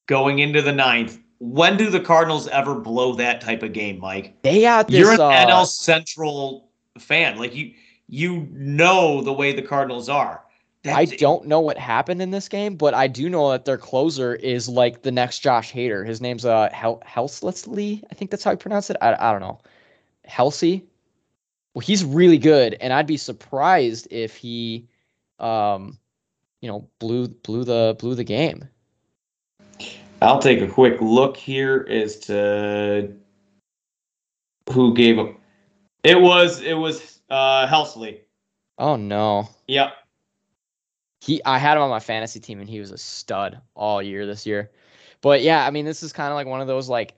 going into the ninth. When do the Cardinals ever blow that type of game, Mike?
They got this.
You're an
uh,
NL Central fan. Like you you know the way the Cardinals are.
I don't know what happened in this game, but I do know that their closer is like the next Josh Hader. His name's uh Hel- Helsley. I think that's how you pronounce it. I, I don't know. Helsey. Well, he's really good, and I'd be surprised if he um, you know, blew blew the blew the game.
I'll take a quick look here as to who gave him. It was it was uh Helsley.
Oh no.
Yep.
He I had him on my fantasy team and he was a stud all year this year. But yeah, I mean this is kind of like one of those like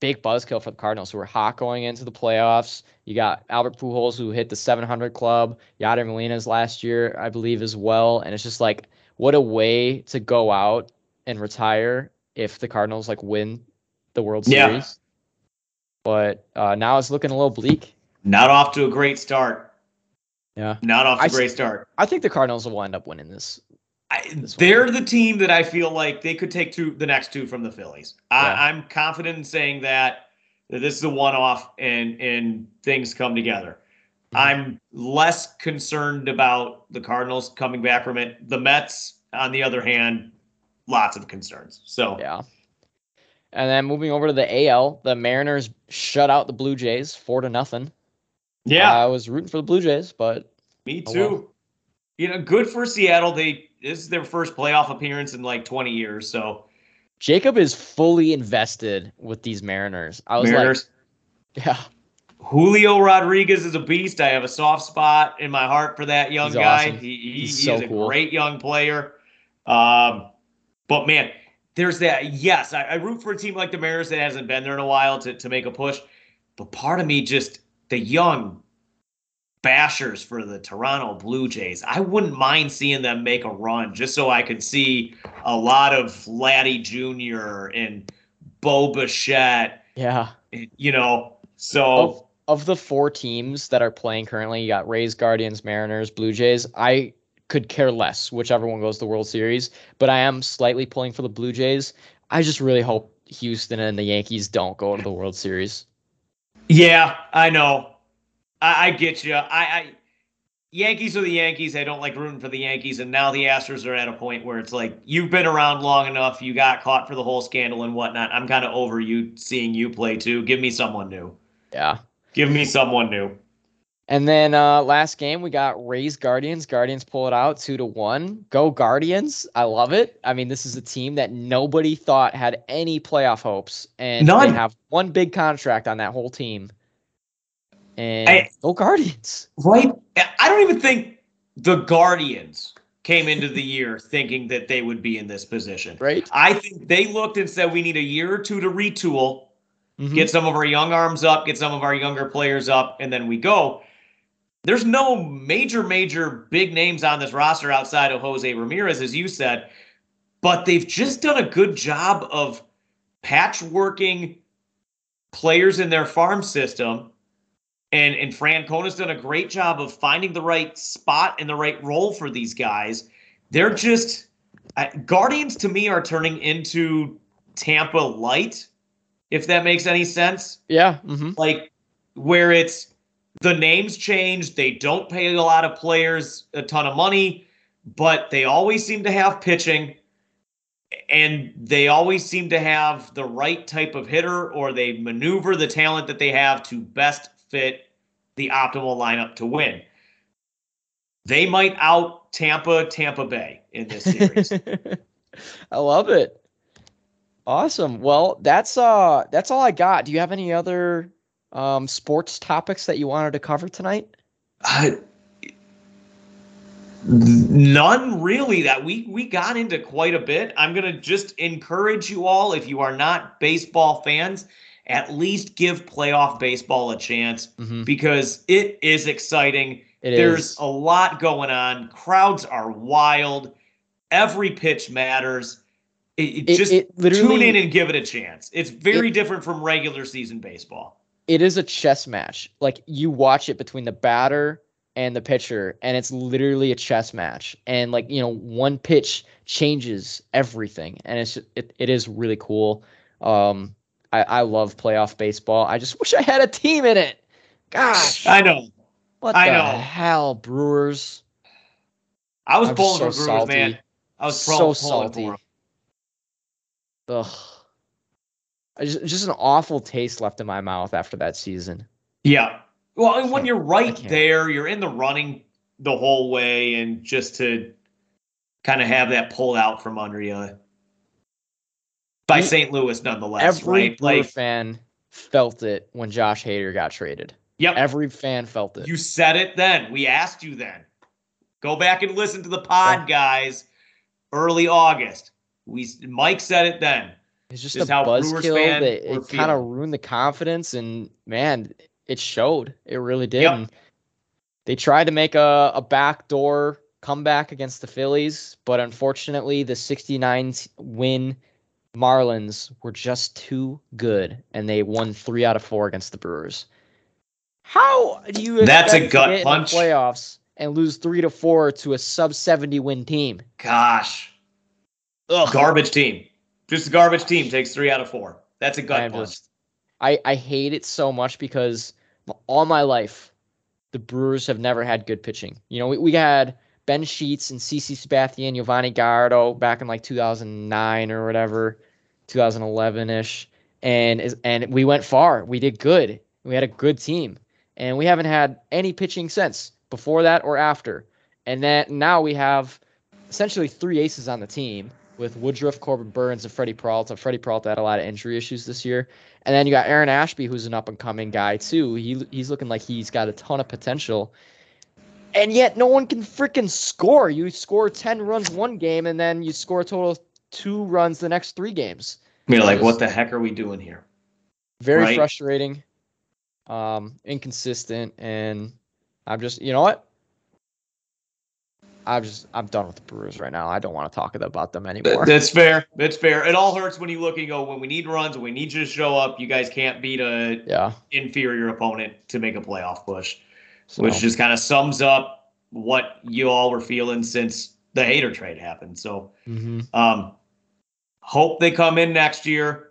big buzzkill for the Cardinals who were hot going into the playoffs. You got Albert Pujols who hit the 700 club, Yadier Molina's last year, I believe, as well. And it's just like, what a way to go out and retire if the Cardinals like win the World
Yeah.
Series. But uh, now it's looking a little bleak.
Not off to a great start.
Yeah.
Not off to a great start.
I think the Cardinals will end up winning this.
I,
This
they're the team that I feel like they could take two the next two from the Phillies.
Yeah.
I, I'm confident in saying that, that this is a one off and and things come together.
Mhm.
I'm less concerned about the Cardinals coming back from it. The Mets, on the other hand, lots of concerns. So
Yeah. And then moving over to the AL, the Mariners shut out the Blue Jays four to nothing.
yeah,
I was rooting for the Blue Jays, but
me
oh,
too.
well.
You know, good for Seattle. They this is their first playoff appearance in like 20 years. So
Jacob is fully invested with these Mariners. I was
Mariners.
like, yeah,
Julio Rodriguez is a beast. I have a soft spot in my heart for that young
He's
guy.
awesome.
He, he,
He's
he
so
is a
cool.
great young player. Um, but man, there's that. Yes, I, I root for a team like the Mariners that hasn't been there in a while to, to make a push. But part of me just the young bashers for the Toronto Blue Jays. I wouldn't mind seeing them make a run just so I could see a lot of Vladdy Jr. and Bo Bichette.
yeah.
You know, so.
Of, of the four teams that are playing currently, you got Rays, Guardians, Mariners, Blue Jays. I could care less whichever one goes to the World Series, but I am slightly pulling for the Blue Jays. I just really hope Houston and the Yankees don't go to the World Series.
Yeah, I know. I, I get you. I, I Yankees are the Yankees. I don't like rooting for the Yankees, and now the Astros are at a point where it's like you've been around long enough. You got caught for the whole scandal and whatnot. I'm kind of over you seeing you play too. Give me someone new.
Yeah.
Give me someone new.
And then uh last game we got Rays Guardians. Guardians pull it out two to one. Go Guardians! I love it. I mean, this is a team that nobody thought had any playoff hopes, and
None.
they have one big contract on that whole team. And
I-
go Guardians!
Right? I don't even think the Guardians came into the year thinking that they would be in this position.
Right?
I think they looked and said we need a year or two to retool.
Mhm.
get some of our young arms up, get some of our younger players up, and then we go. There's no major, major big names on this roster outside of Jose Ramirez, as you said, but they've just done a good job of patchworking players in their farm system. And, and Francona's done a great job of finding the right spot and the right role for these guys. They're just I, Guardians to me are turning into Tampa light, if that makes any sense.
Yeah. hmm
Like where it's the names change, they don't pay a lot of players a ton of money, but they always seem to have pitching and they always seem to have the right type of hitter or they maneuver the talent that they have to best fit the optimal lineup to win. They might out Tampa Tampa Bay in this series.
I love it. Awesome. Well, that's uh that's all I got. Do you have any other um sports topics that you wanted to cover tonight?
Uh, none really that we we got into quite a bit. I'm going to just encourage you all if you are not baseball fans at least give playoff baseball a chance
Mm-hmm.
because it is exciting.
It
there's
is.
a lot going on. Crowds are wild. Every pitch matters. It, it
It-
just tune in and give it a chance. It's very different from regular season baseball
it is a chess match. Like you watch it between the batter and the pitcher, and it's literally a chess match. And like you know, one pitch changes everything, and it's it, it is really cool. Um, I I love playoff baseball. I just wish I had a team in it. Gosh,
i know
what
I
the
know.
hell, Brewers?
i was
I'm
pulling
so
for Brewers,
salty.
man i was
so salty. Ugh. Just just an awful taste left in my mouth after that season.
Yeah. Well, and when you're right there, you're in the running the whole way and just to kind of have that pulled out from under you by St. Louis, nonetheless.
Every
right?
Brewer fan felt it when Josh Hader got traded.
Yep.
Every fan felt it.
You said it then. We asked you then. Go back and listen to the pod, guys. Early August. We Mike said it then.
It's just a buzzkill that it kind of ruined the confidence, and man, it showed. It really did.
Yep.
They tried to make a, a backdoor comeback against the Phillies, but unfortunately, the 69 win Marlins were just too good, and they won three out of four against the Brewers. How do you
That's a gut
get in the
punch.
playoffs and lose three to four to a sub 70 win team?
Gosh.
Ugh.
Garbage team. Just a garbage team takes three out of four. That's a gut punch.
just, I, I hate it so much because all my life, the Brewers have never had good pitching. You know, we, we had Ben Sheets and CC Sabathia and Yovani Gallardo back in like 2009 or whatever, 2011 ish, and is- and we went far. We did good. We had a good team, and we haven't had any pitching since before that or after. And then now we have essentially three aces on the team with Woodruff, Corbin Burnes, and Freddie Peralta. Freddie Peralta had a lot of injury issues this year. And then you got Aaron Ashby, who's an up and coming guy too. He he's looking like he's got a ton of potential. And yet no one can freaking score. You score 10 runs one game and then you score a total of two runs the next three games.
You're like, what the heck are we doing here?
Very
Right.
frustrating. Um, inconsistent and I'm just you know what? I'm just I'm done with the Brewers right now. I don't want to talk about them anymore.
That's fair. That's fair. It all hurts when you look and go, when we need runs, when we need you to show up, you guys can't beat a
Yeah.
inferior opponent to make a playoff push,
So,
which just kind of sums up what you all were feeling since the Hader trade happened. So
mhm.
um hope they come in next year.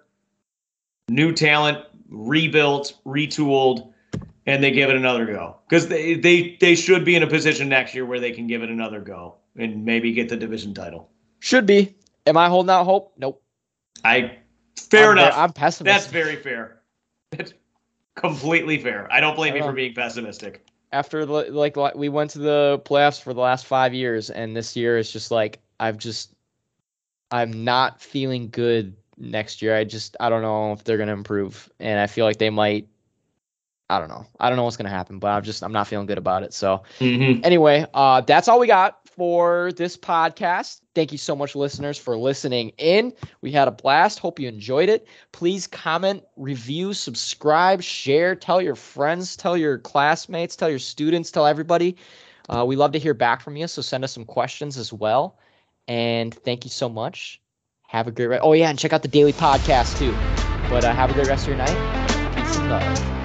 New talent, rebuilt, retooled, and they give it another go. Because they, they they should be in a position next year where they can give it another go and maybe get the division title.
should be. Am I holding out hope? Nope.
I fair
I'm,
enough.
I'm pessimistic.
That's very fair. That's completely fair. I don't blame
I
you uh,
for
being pessimistic.
after the, like li- we went to the playoffs for the last five years, and this year it's just like I've just I'm not feeling good next year. I just I don't know if they're gonna improve, and I feel like they might. I don't know. I don't know what's gonna happen, but I'm just I'm not feeling good about it. So
Mm-hmm.
anyway, uh, that's all we got for this podcast. Thank you so much, listeners, for listening in. We had a blast. Hope you enjoyed it. Please comment, review, subscribe, share, tell your friends, tell your classmates, tell your students, tell everybody. Uh, we love to hear back from you, so send us some questions as well. And thank you so much. Have a great. Re- oh yeah, and check out the daily podcast too. But uh, have a great rest of your night. Peace and love.